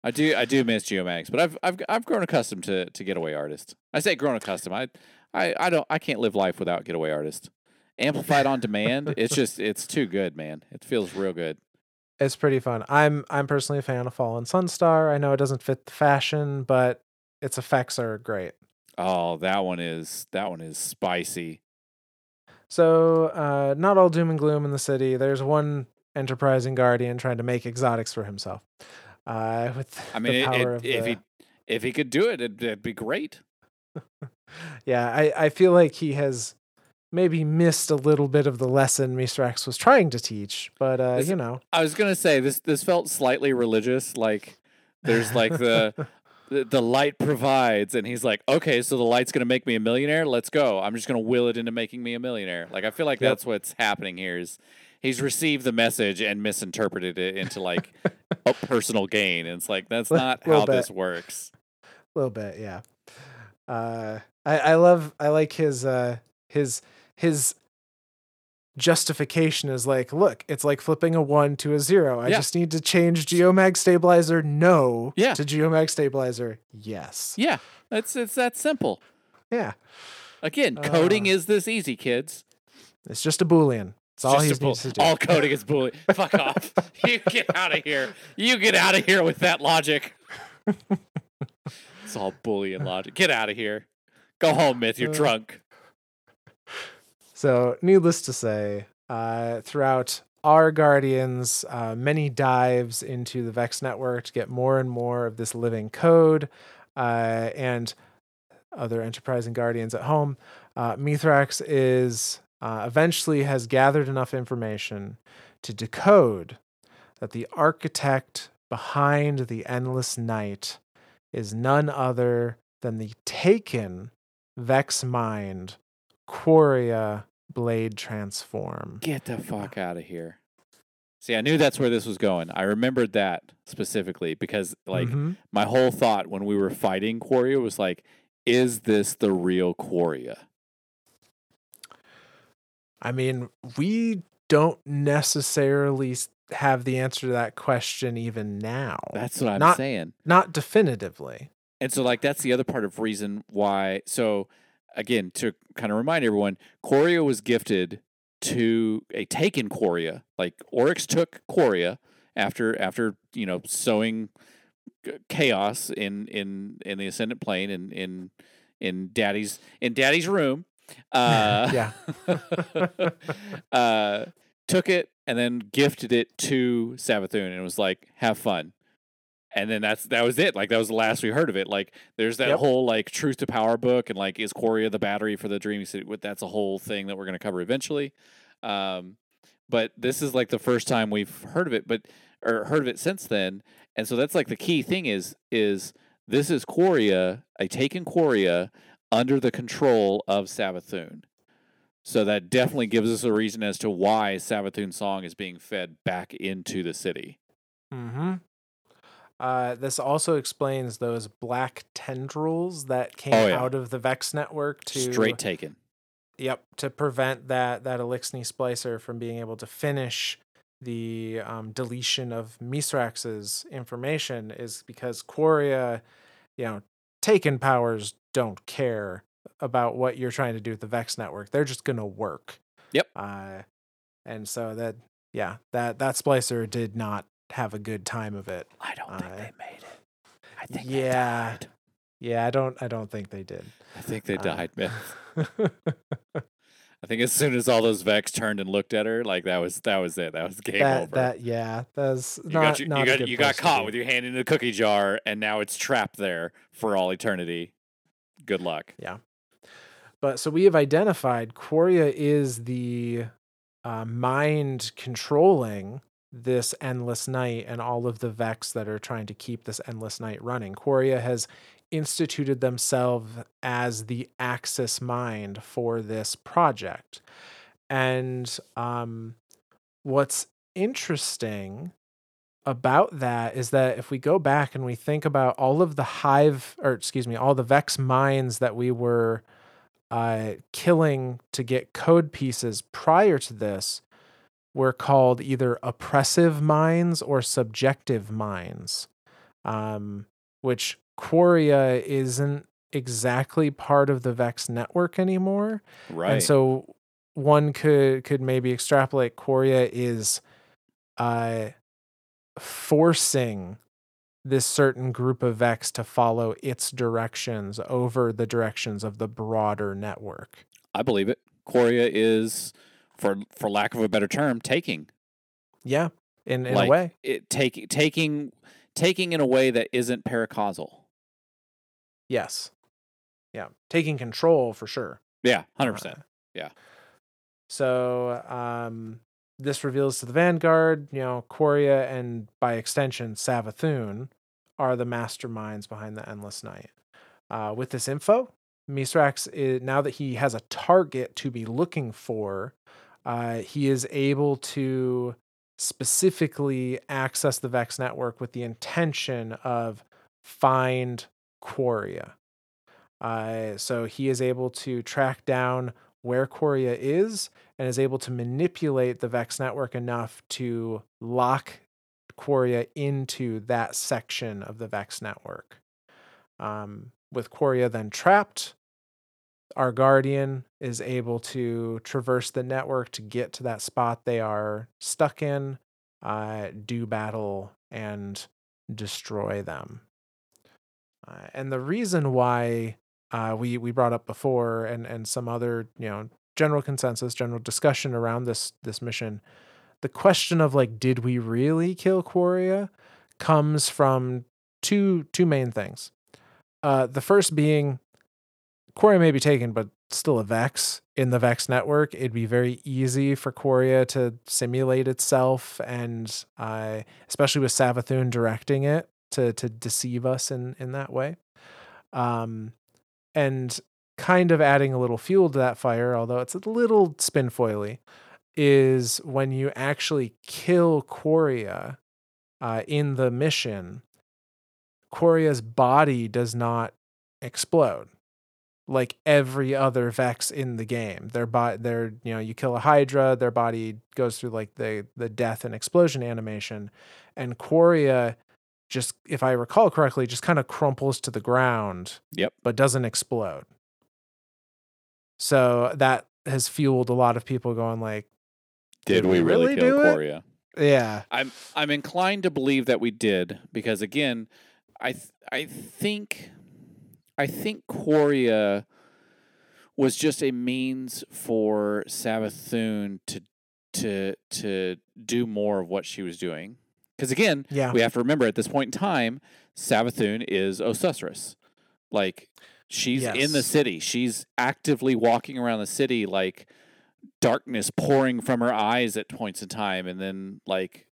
I do I do miss Geomags, but I've I've I've grown accustomed to to Getaway Artist. I say grown accustomed. I I I don't I can't live life without Getaway Artist. Amplified on demand, it's just it's too good, man. It feels real good. It's pretty fun. I'm I'm personally a fan of Fallen Sunstar. I know it doesn't fit the fashion, but its effects are great. Oh, that one is that one is spicy. So, uh, not all doom and gloom in the city. There's one enterprising guardian trying to make exotics for himself. Uh, with I mean, the it, power it, of if the- he if he could do it, it'd, it'd be great. yeah, I, I feel like he has maybe missed a little bit of the lesson Mithrax was trying to teach, but uh, This- you know, I was gonna say this this felt slightly religious. Like there's like the the, the light provides and he's like okay so the light's going to make me a millionaire let's go i'm just going to will it into making me a millionaire like i feel like Yep. that's what's happening here is he's received the message and misinterpreted it into like a personal gain and it's like that's not how bit. this works a little bit, yeah. Uh, I I love I like his uh his his justification is like, look, it's like flipping a one to a zero. I Yeah. just need to change Geomag stabilizer no Yeah. to Geomag stabilizer yes. yeah it's it's that simple Yeah, again coding Uh, is this easy kids it's just a boolean. It's all Just he bull- needs to do. all coding is boolean. fuck off you get out of here you get out of here with that logic it's all bullying logic get out of here go home myth you're Uh, drunk So, needless to say, uh, throughout our Guardians, uh, many dives into the Vex network to get more and more of this living code, uh, and other enterprising Guardians at home. Uh, Mithrax is uh, eventually has gathered enough information to decode that the architect behind the endless night is none other than the taken Vex mind Quria blade transform. Get the fuck out of here. See, I knew that's where this was going. I remembered that specifically because, like, Mhm. my whole thought when we were fighting Quria was like, is this the real Quria? I mean, we don't necessarily have the answer to that question even now. That's what I'm Not- saying. Not definitively. And so, like, that's the other part of reason why. So, again, to kind of remind everyone, Quria was gifted to a taken Quria. Like, Oryx took Quria after after you know sowing chaos in in in the ascendant plane and in in daddy's in daddy's room. Uh, Yeah. uh, took it and then gifted it to Savathun and it was like, have fun. And then that's that was it. Like that was the last we heard of it. Like there's that Yep. whole like truth to power book and like is Quria the battery for the Dreaming City? That's a whole thing that we're gonna cover eventually. Um, but this is like the first time we've heard of it, but or heard of it since then. And so that's like the key thing is is this is Quria, a taken Quria under the control of Savathun. So that definitely gives us a reason as to why Savathun's song is being fed back into the city. Mm-hmm. Uh, this also explains those black tendrils that came Oh, yeah. out of the Vex network to Straight taken. Yep, to prevent that that Eliksni splicer from being able to finish the um, deletion of Mithrax's information is because Quria, you know, taken powers don't care about what you're trying to do with the Vex network. They're just gonna work. Yep. Uh, and so that yeah, that that splicer did not have a good time of it. I don't think Uh, they made it. I think yeah. they died. Yeah, I don't I don't think they did. I think they Uh, died, man. I think as soon as all those Vex turned and looked at her, like that was that was it. That was game that over. that yeah, that's you not got you, not you a got good you got caught be. with your hand in the cookie jar, and now it's trapped there for all eternity. Good luck. Yeah. But so we have identified Quoria is the uh, mind controlling this endless night and all of the Vex that are trying to keep this endless night running. Quria has instituted themselves as the Axis mind for this project. And um, what's interesting about that is that if we go back and we think about all of the hive or excuse me all the vex minds that we were uh, killing to get code pieces prior to this were called either oppressive minds or subjective minds um, which Quria isn't exactly part of the vex network anymore Right. and so one could could maybe extrapolate Quria is uh forcing this certain group of Vex to follow its directions over the directions of the broader network. I believe it. Quria is, for for lack of a better term, taking Yeah, in in Like- a way. it taking taking taking in a way that isn't paracausal. Yes. Yeah, taking control for sure. Yeah, hundred percent. Uh, Yeah. So um, this reveals to the Vanguard, you know, Quria and by extension Savathun are the masterminds behind the Endless Night. Uh, with this info, Mithrax, is, now that he has a target to be looking for, uh, he is able to specifically access the Vex network with the intention of find Quria. Uh, so he is able to track down where Quria is and is able to manipulate the Vex network enough to lock Quria into that section of the Vex network. Um, with Quria then trapped, our Guardian is able to traverse the network to get to that spot they are stuck in, uh, do battle, and destroy them. Uh, and the reason why uh, we we brought up before, and and some other you know general consensus, general discussion around this this mission, the question of like, did we really kill Quria, comes from two two main things. Uh, the first being, Quria may be taken, but still a Vex in the Vex network. It'd be very easy for Quria to simulate itself, and uh, especially with Savathun directing it to to deceive us in in that way. Um, and kind of adding a little fuel to that fire, although it's a little spin foily, is when you actually kill Quria uh, in the mission, Quria's body does not explode like every other Vex in the game. Their body, their you know, you kill a Hydra, their body goes through like the the death and explosion animation, and Quria just, if I recall correctly, just kind of crumples to the ground Yep. but doesn't explode. So that has fueled a lot of people going like, Did, Did we we really, really kill do? Quria? yeah, I'm I'm inclined to believe that we did because again, I th- I think I think Quria was just a means for Savathun to to to do more of what she was doing. Because again, yeah, we have to remember at this point in time, Savathun is Osusrus. Like she's in the city. She's actively walking around the city like darkness pouring from her eyes at points in time and then like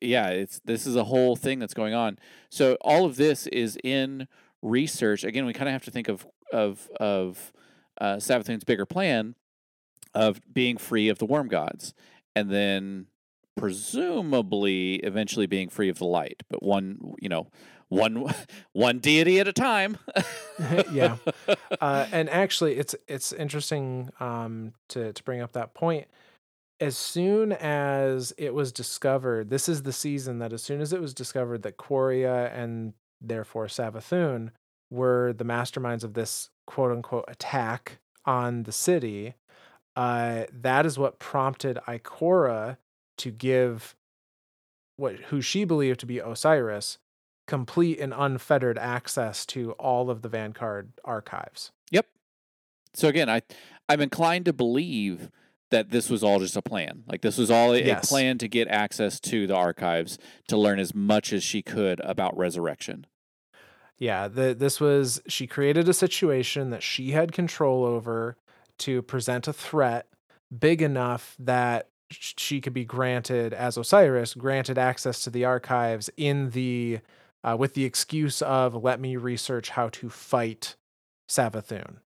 yeah, it's this is a whole thing that's going on. So all of this is in research. Again, we kind of have to think of of of uh, Savathun's bigger plan of being free of the worm gods, and then presumably eventually being free of the light. But one, you know, one one deity at a time. yeah, uh, and actually, it's it's interesting um, to to bring up that point. As soon as it was discovered, this is the season that as soon as it was discovered that Quria and therefore Savathun were the masterminds of this quote unquote attack on the city, uh, that is what prompted Ikora to give what who she believed to be Osiris complete and unfettered access to all of the Vanguard archives. Yep. So again, I I'm inclined to believe that this was all just a plan. Like this was all a, Yes. a plan to get access to the archives to learn as much as she could about resurrection. Yeah, the, this was she created a situation that she had control over to present a threat big enough that she could be granted as Osiris granted access to the archives in the uh, with the excuse of let me research how to fight Savathun.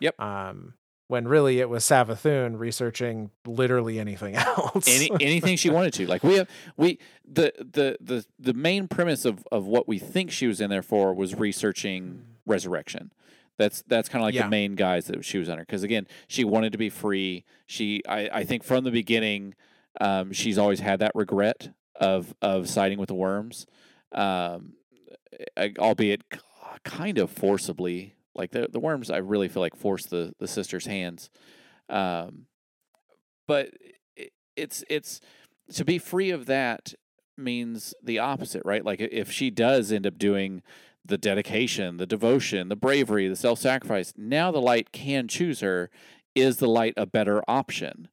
Yep. Um when really it was Savathun researching literally anything else. Any anything she wanted to. Like we have we the the the the main premise of of what we think she was in there for was researching resurrection. That's that's kind of like Yeah. the main guys that she was under. Because again, she wanted to be free. She I I think from the beginning, um, she's always had that regret of of siding with the worms, um, albeit kind of forcibly. Like the the worms, I really feel like forced the the sisters' hands. Um, but i- it's it's to be free of that means the opposite, right? Like if she does end up doing the dedication, the devotion, the bravery, the self-sacrifice, now the light can choose her. Is the light a better option?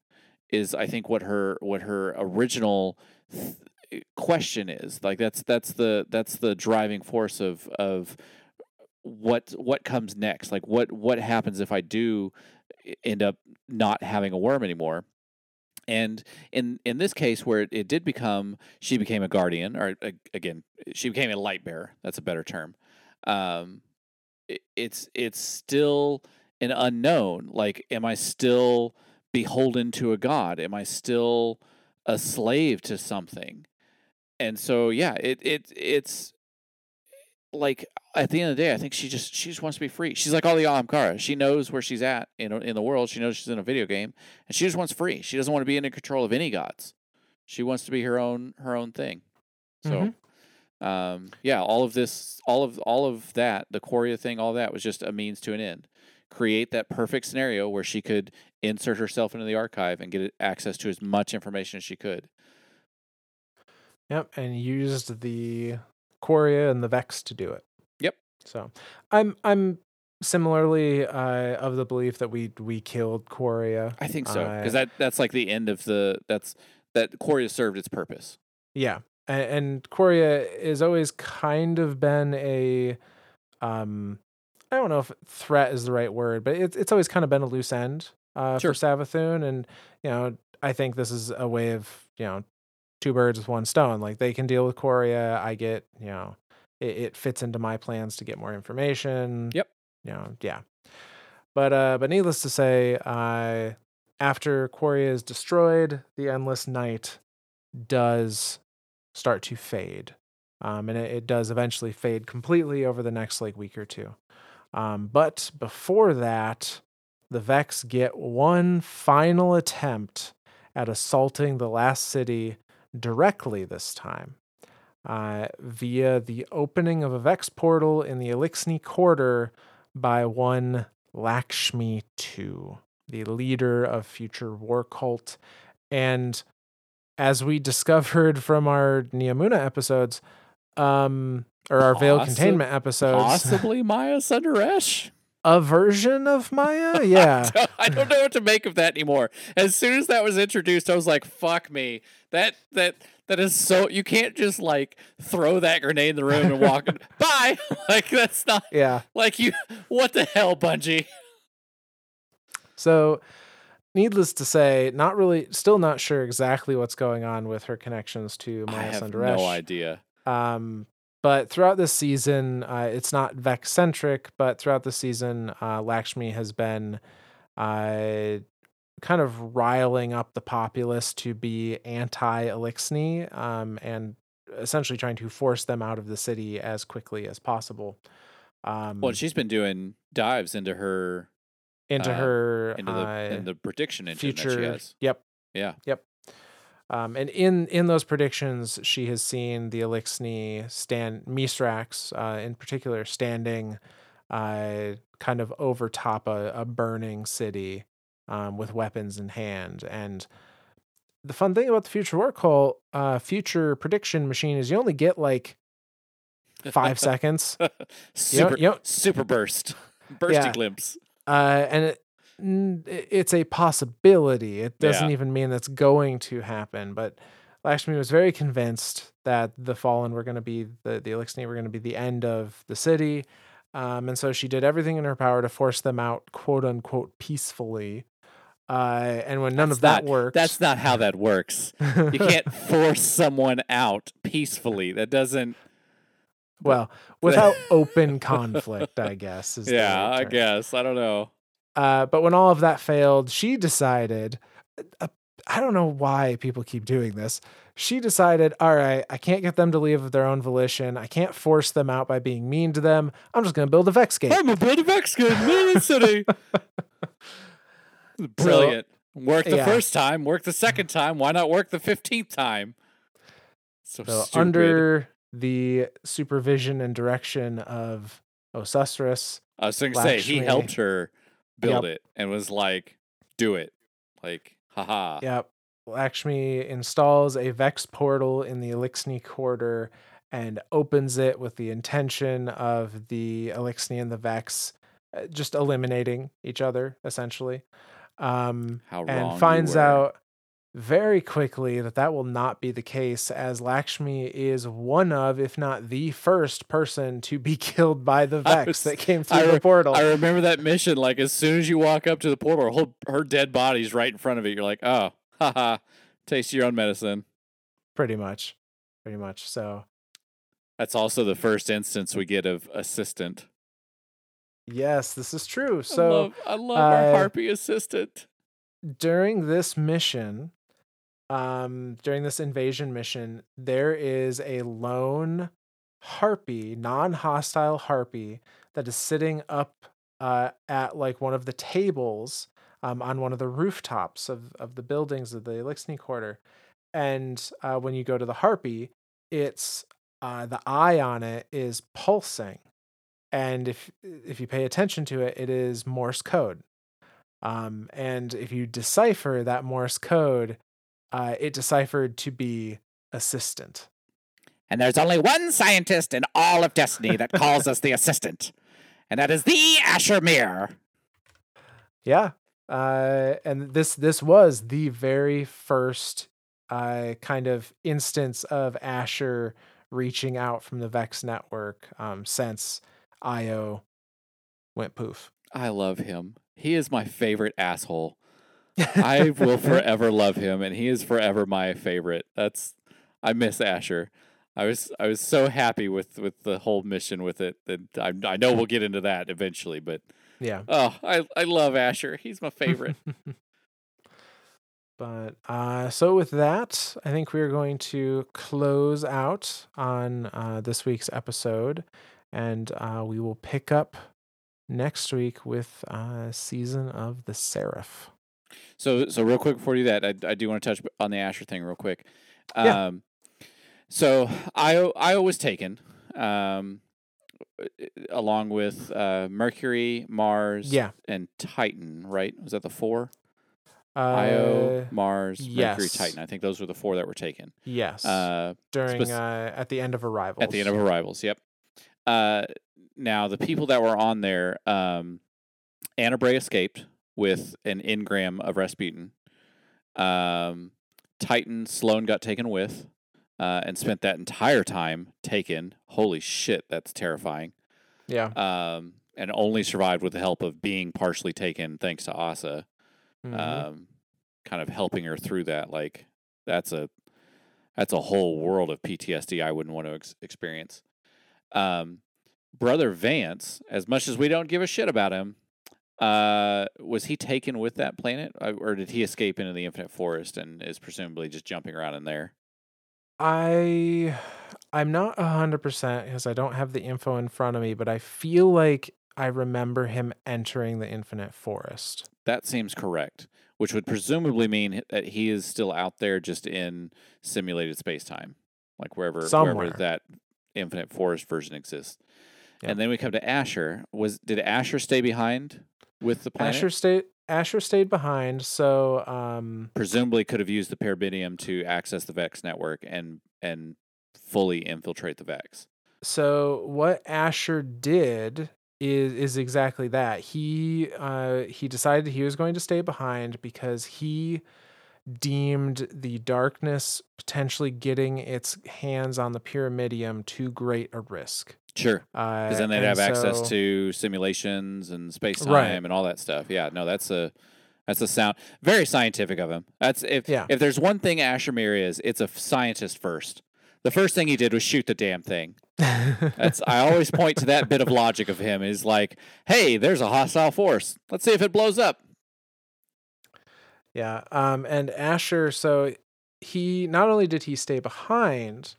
Is I think what her what her original th- question is. Like that's that's the that's the driving force of of what what comes next. Like what what happens if I do end up not having a worm anymore? And in in this case, where it, it did become, she became a guardian, or again, she became a light bearer. That's a better term. Um, it, it's it's still an unknown. Like, am I still beholden to a god? Am I still a slave to something? And so, yeah, it it it's like at the end of the day, I think she just she just wants to be free. She's like all the Ahamkara. She knows where she's at in in the world. She knows she's in a video game, and she just wants free. She doesn't want to be in control of any gods. She wants to be her own her own thing. So, um, yeah, all of this, all of all of that, the Quria thing, all that was just a means to an end. Create that perfect scenario where she could insert herself into the archive and get access to as much information as she could. Yep, and used the Quria and the Vex to do it. Yep. So, I'm I'm similarly uh, of the belief that we we killed Quria. I think so because that that's like the end of the that's that Quria served its purpose. Yeah, and, and Quria has always kind of been a, um, I don't know if threat is the right word, but it's it's always kind of been a loose end uh, Sure. for Savathun, and you know I think this is a way of you know two birds with one stone. Like they can deal with Quria, I get you know it, it fits into my plans to get more information. Yep. You know, yeah. But uh, but needless to say, I after Quria is destroyed, the endless night does start to fade. Um, and it, it does eventually fade completely over the next like week or two. Um, but before that, the Vex get one final attempt at assaulting the last city directly this time uh, via the opening of a Vex portal in the Eliksni Quarter by one Lakshmi II, the leader of future war cult. And as we discovered from our Neomuna episodes, um, or our veil containment episodes, Possibly Maya Sundaresh. a version of Maya, yeah, I don't know what to make of that anymore. As soon as that was introduced, I was like, "Fuck me!" That that that is so. You can't just like throw that grenade in the room and walk. Bye. Like that's not yeah. like you. What the hell, Bungie? So, needless to say, not really, still not sure exactly what's going on with her connections to I Maya have Sundaresh. no idea. Um, but throughout this season, uh, it's not Vex centric, but throughout the season, uh, Lakshmi has been uh, kind of riling up the populace to be anti Eliksni um, and essentially trying to force them out of the city as quickly as possible. Um, Well, she's been doing dives into her into uh, her into the uh, in the prediction engine that she future. has. Yep. Yeah. Yep. Um, and in in those predictions, she has seen the Eliksni stand Mithrax, uh, in particular, standing uh, kind of over top a, a burning city um, with weapons in hand. And the fun thing about the future war cult, uh, future prediction machine is you only get like five seconds, super you know- super burst. Bursty Yeah. glimpse. uh, and it, it's a possibility. It doesn't Yeah. even mean that's going to happen. But Lakshmi was very convinced that the Fallen were going to be the the Eliksni were going to be the end of the city, um, and so she did everything in her power to force them out, quote unquote, peacefully. Uh, and when none That's of that not- worked, That's not how that works. You can't force someone out peacefully. That doesn't. well without open conflict, I guess. Yeah, I guess. I don't know. Uh, but when all of that failed, she decided. Uh, I don't know why people keep doing this. She decided, all right, I can't get them to leave of their own volition. I can't force them out by being mean to them. I'm just going to build a Vex gate. I'm a build a Mexican in the city. Brilliant. Work the yeah. first time. work the second time. Why not work the fifteenth time? So, So under the supervision and direction of Osusris, I was going to say he helped her build Yep. it and was like, "Do it." Like, haha. Yep. Lakshmi installs a Vex portal in the Eliksni quarter and opens it with the intention of the Eliksni and the Vex uh, just eliminating each other, essentially. Um, and finds out very quickly that that will not be the case, as Lakshmi is one of, if not the first person to be killed by the Vex was- that came through I the portal. I remember that mission. Like as soon as you walk up to the portal, her, her dead body's right in front of it. You're like, oh, haha, taste your own medicine. pretty much. Pretty much. So, That's also the first instance we get of assistant. Yes, this is true. I So, love, I love our uh, harpy assistant. during this mission um during this invasion mission there is a lone harpy non-hostile harpy that is sitting up uh at like one of the tables um on one of the rooftops of of the buildings of the Eliksni quarter and uh when you go to the harpy it's uh the eye on it is pulsing and if if you pay attention to it it is morse code um, and if you decipher that Morse code, uh, it deciphered to be assistant. And there's only one scientist in all of Destiny that calls us the assistant, and that is the Asher Mir. Yeah. Uh, and this this was the very first uh, kind of instance of Asher reaching out from the Vex network um, since IO went poof. I love him. He is my favorite asshole. I will forever love him, and he is forever my favorite. That's I miss Asher. I was I was so happy with with the whole mission with it. That I I know we'll get into that eventually, but yeah. oh, I I love Asher. He's my favorite. But uh, so with that, I think we're going to close out on uh, this week's episode, and uh, we will pick up next week with uh, season of the Seraph. So, so real quick before you do that, I, I do want to touch on the Asher thing real quick. Yeah. Um, so Io Io was taken, um, along with uh, Mercury, Mars, Yeah. and Titan. Right? Was that the four? Uh, Io, Mars, Mercury, yes. Titan. I think those were the four that were taken. yes, Uh, during spec- uh, at the end of Arrivals. at the end of Arrivals. Yep. Uh, now the people that were on there, um, Ana Bray escaped with an engram of Rasputin. Um, Titan Sloane got taken with, uh, and spent that entire time taken. Holy shit, that's terrifying. yeah, Um, and only survived with the help of being partially taken, thanks to Asa mhm. um, kind of helping her through that. Like that's a that's a whole world of PTSD I wouldn't want to ex- experience. Um, Brother Vance, as much as we don't give a shit about him, Uh, was he taken with that planet, Uh, or did he escape into the Infinite Forest and is presumably just jumping around in there? I I'm not 100% because I don't have the info in front of me, but I feel like I remember him entering the Infinite Forest. That seems correct, which would presumably mean that he is still out there, just in simulated space time, like wherever Somewhere. wherever that Infinite Forest version exists. Yeah. And then we come to Asher. Was did Asher stay behind with the planet? Asher stayed Asher stayed behind, so um presumably could have used the Pyramidion to access the Vex network and and fully infiltrate the Vex. So what Asher did is is exactly that. He uh he decided he was going to stay behind because he deemed the darkness potentially getting its hands on the Pyramidion too great a risk. Sure. Uh, Because then they'd have access to simulations and space time Right. and all that stuff. Yeah, no, that's a that's a sound very scientific of him. That's if Yeah. if there's one thing Asher Mir is, it's a scientist first. The first thing he did was shoot the damn thing. That's I always point to that bit of logic of him is like, hey, there's a hostile force. Let's see if it blows up. Yeah. Um, and Asher, so he not only did he stay behind,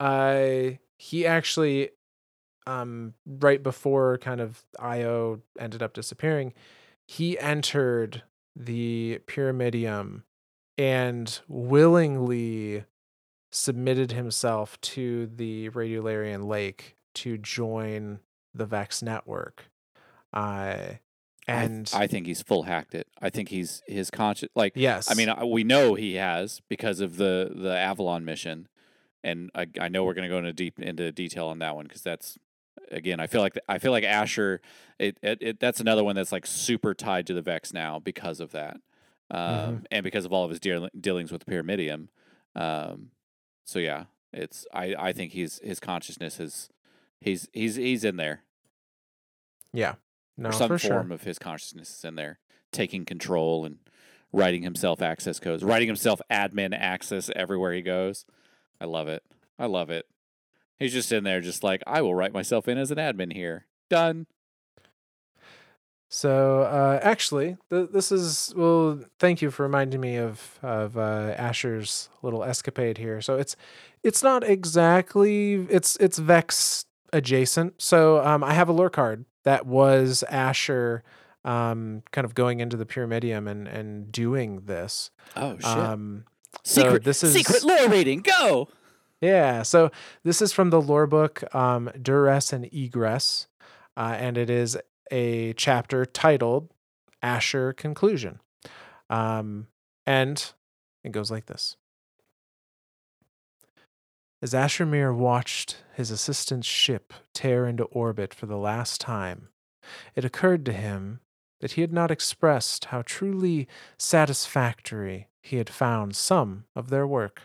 uh, he actually, um, right before kind of Io ended up disappearing, he entered the Pyramidion and willingly submitted himself to the Radiolarian Lake to join the Vex network. Uh, I- and I, think he's full hacked it. I think he's his conscious like yes, I mean, we know he has because of the the Avalon mission, and I, I know we're going to go into deep into detail on that one because that's again, I feel like I feel like Asher, it, it, it that's another one that's like super tied to the Vex now because of that, um, Mhm. and because of all of his deal, dealings with the Pyramidion. Um, so yeah, it's I I think he's his consciousness is he's he's he's in there yeah, no, or some for sure. form of his consciousness is in there, taking control and writing himself access codes, writing himself admin access everywhere he goes. I love it. I love it. He's just in there, just like I will write myself in as an admin here. Done. So uh, actually, th- this is well. Thank you for reminding me of of uh, Asher's little escapade here. So it's it's not exactly it's it's Vex adjacent. So um, I have a lore card that was Asher, um, kind of going into the Pyramidion and and doing this. Oh shit! Um, so secret, this is- secret lore reading. Go. Yeah, so this is from the lore book um, Duress and Egress, uh, and it is a chapter titled Asher Conclusion. Um, and it goes like this As Asher Mir watched his assistant's ship tear into orbit for the last time, it occurred to him that he had not expressed how truly satisfactory he had found some of their work.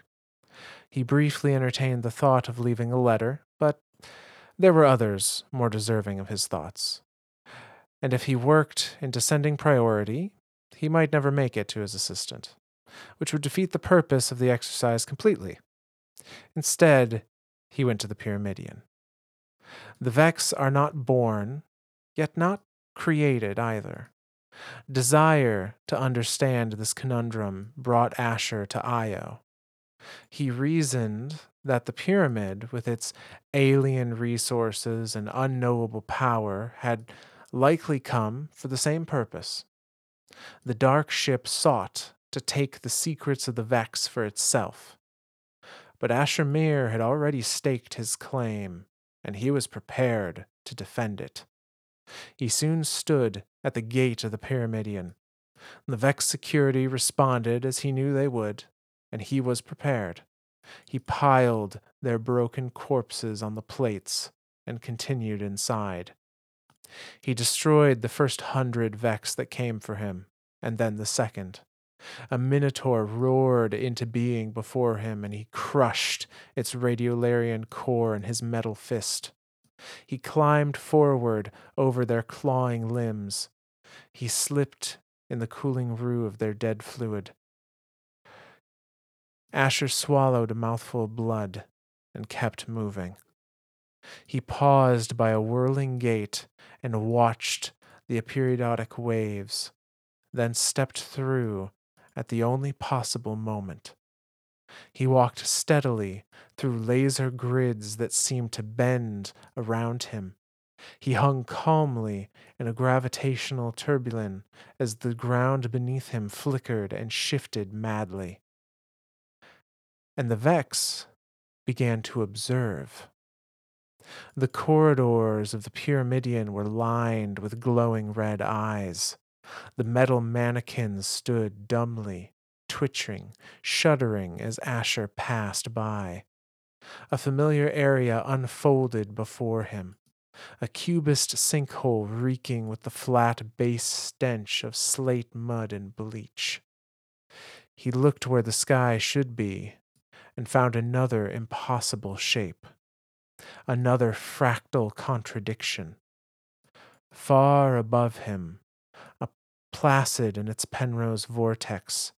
He briefly entertained the thought of leaving a letter, but there were others more deserving of his thoughts. And if he worked in descending priority, he might never make it to his assistant, which would defeat the purpose of the exercise completely. Instead, he went to the Pyramidion. The Vex are not born, yet not created either. Desire to understand this conundrum brought Asher to Io. He reasoned that the pyramid, with its alien resources and unknowable power, had likely come for the same purpose. The dark ship sought to take the secrets of the Vex for itself. But Asher Mir had already staked his claim, and he was prepared to defend it. He soon stood at the gate of the Pyramidion. The Vex security responded as he knew they would, and he was prepared. He piled their broken corpses on the plates and continued inside. He destroyed the first hundred Vex that came for him, and then the second. A minotaur roared into being before him, and he crushed its radiolarian core in his metal fist. He climbed forward over their clawing limbs. He slipped in the cooling rue of their dead fluid. Asher swallowed a mouthful of blood and kept moving. He paused by a whirling gate and watched the aperiodic waves, then stepped through at the only possible moment. He walked steadily through laser grids that seemed to bend around him. He hung calmly in a gravitational turbulin as the ground beneath him flickered and shifted madly. And the Vex began to observe. The corridors of the Pyramidion were lined with glowing red eyes. The metal mannequins stood dumbly, twitching, shuddering as Asher passed by. A familiar area unfolded before him, a cubist sinkhole reeking with the flat base stench of slate mud and bleach. He looked where the sky should be and found another impossible shape, another fractal contradiction. Far above him, placid in its Penrose vortex,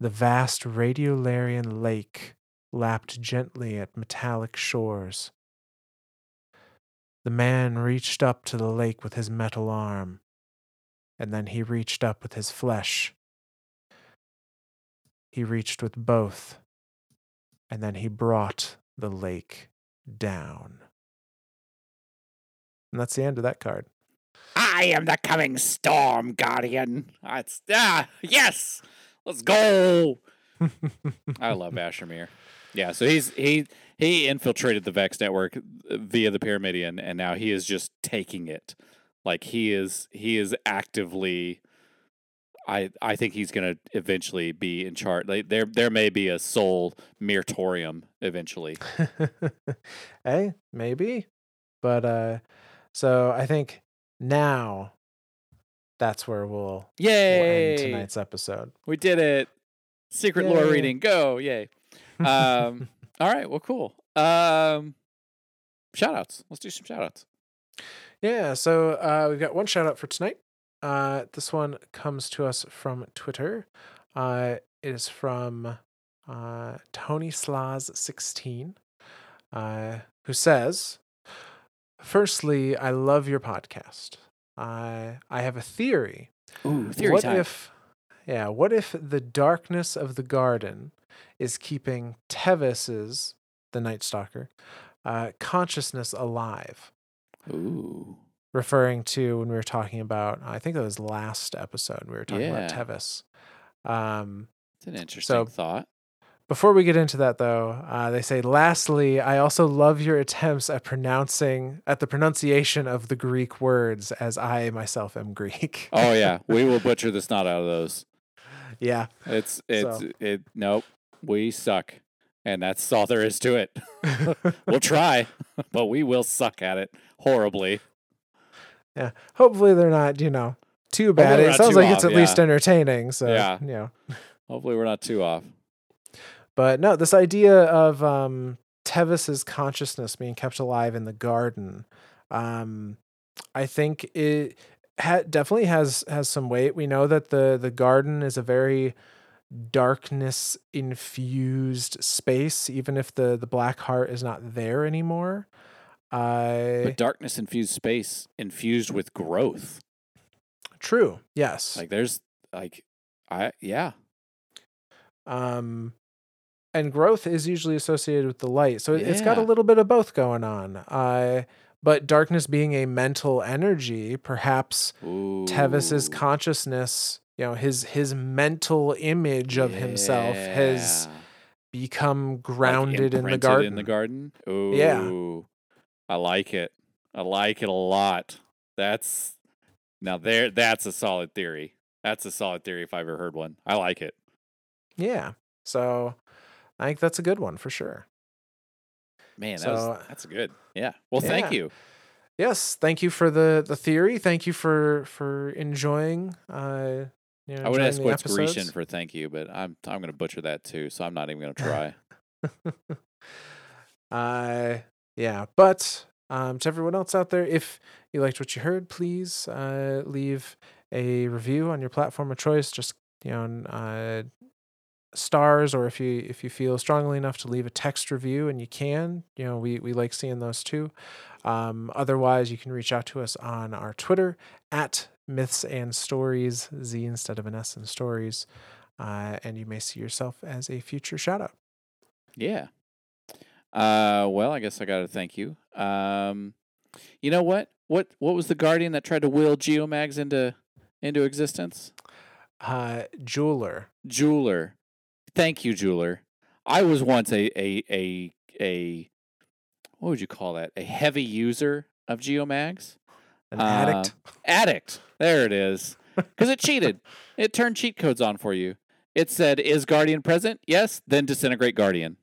the vast Radiolarian lake lapped gently at metallic shores. The man reached up to the lake with his metal arm, and then he reached up with his flesh. He reached with both, and then he brought the lake down. And that's the end of that card. I am the coming storm guardian. That's ah yes. Let's go. I love Asher Mir. Yeah, so he's he he infiltrated the Vex network via the Pyramidion, and now he is just taking it. Like he is he is actively. I I think he's going to eventually be in charge. Like there there may be a soul Myrtorium eventually. hey, maybe. But uh so I think now that's where we'll, we'll end tonight's episode. We did it. Secret lore reading. Go. Yay. Um all right, well cool. Um shout outs. Let's do some shout outs. Yeah, so uh, we've got one shout out for tonight. Uh, this one comes to us from Twitter. Uh, it is from uh, Tony Slaz16, uh, who says, Firstly, I love your podcast. I I have a theory. Ooh, theory what time. if, yeah, what if the darkness of the garden is keeping Tevis's, the Night Stalker, uh, consciousness alive? Ooh. referring to when we were talking about I think that was last episode we were talking about Tevis. Um, It's an interesting So- thought. Before we get into that though, uh, they say lastly, I also love your attempts at pronouncing at the pronunciation of the Greek words as I myself am Greek. Oh yeah, we will butcher the snot out of those. yeah. It's it's So- it nope. We suck. And that's all there is to it. We'll try, but we will suck at it horribly. yeah. Hopefully they're not, you know, too bad. It sounds like it's off, at least entertaining. So Yeah. you know. Hopefully we're not too off. But no, this idea of um, Tevis's consciousness being kept alive in the garden, um, I think it ha- definitely has has some weight. We know that the the garden is a very darkness infused space, even if the the black heart is not there anymore. I But darkness infused space infused with growth. true, yes. Like there's like I yeah. um and growth is usually associated with the light so it- it's got a little bit of both going on uh but darkness being a mental energy perhaps Ooh. tevis's consciousness you know his his mental image of himself has Yeah. become Like grounded in the garden In the garden. Ooh. Yeah. I like it. I like it a lot. That's now there. That's a solid theory. That's a solid theory if I've ever heard one. I like it. yeah so i think that's a good one for sure Man, that So- was, that's good. Yeah. Well, thank you. yes thank you for the the theory thank you for for enjoying uh you know, I would ask what's episodes. Grecian for thank you, but I'm I'm going to butcher that too. So I'm not even going to try. uh yeah but um to everyone else out there if you liked what you heard please uh leave a review on your platform of choice just you know uh stars or if you if you feel strongly enough to leave a text review and you can you know we we like seeing those too um, otherwise you can reach out to us on our twitter at myths and stories z instead of an s in stories uh, and you may see yourself as a future shout out Yeah. Uh, well, I guess I got to thank you. Um, you know what? What what was the guardian that tried to will Geomags into into existence? uh, jeweler Jeweler. Thank you, Jeweler. I was once a a a a what would you call that? A heavy user of Geomags. an Uh, addict Addict. There it is. Because it cheated. It turned cheat codes on for you. It said, "Is Guardian present? Yes. Then disintegrate Guardian."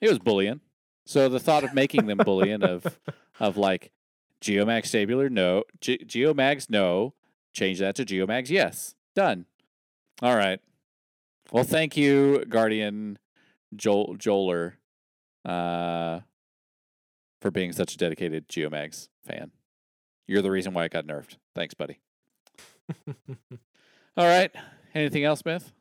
It was Boolean. So the thought of making them Boolean of of like Geomags Tabular, no. Ge- Geomags, no. Change that to Geomags, yes. Done. All right. Well, thank you, Guardian Joel Joeler, uh, for being such a dedicated Geomags fan. You're the reason why I got nerfed. Thanks, buddy. All right. Anything else, Smith?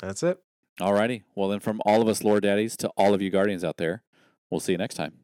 that's it All righty. Well, then, from all of us lore daddies to all of you guardians out there, we'll see you next time.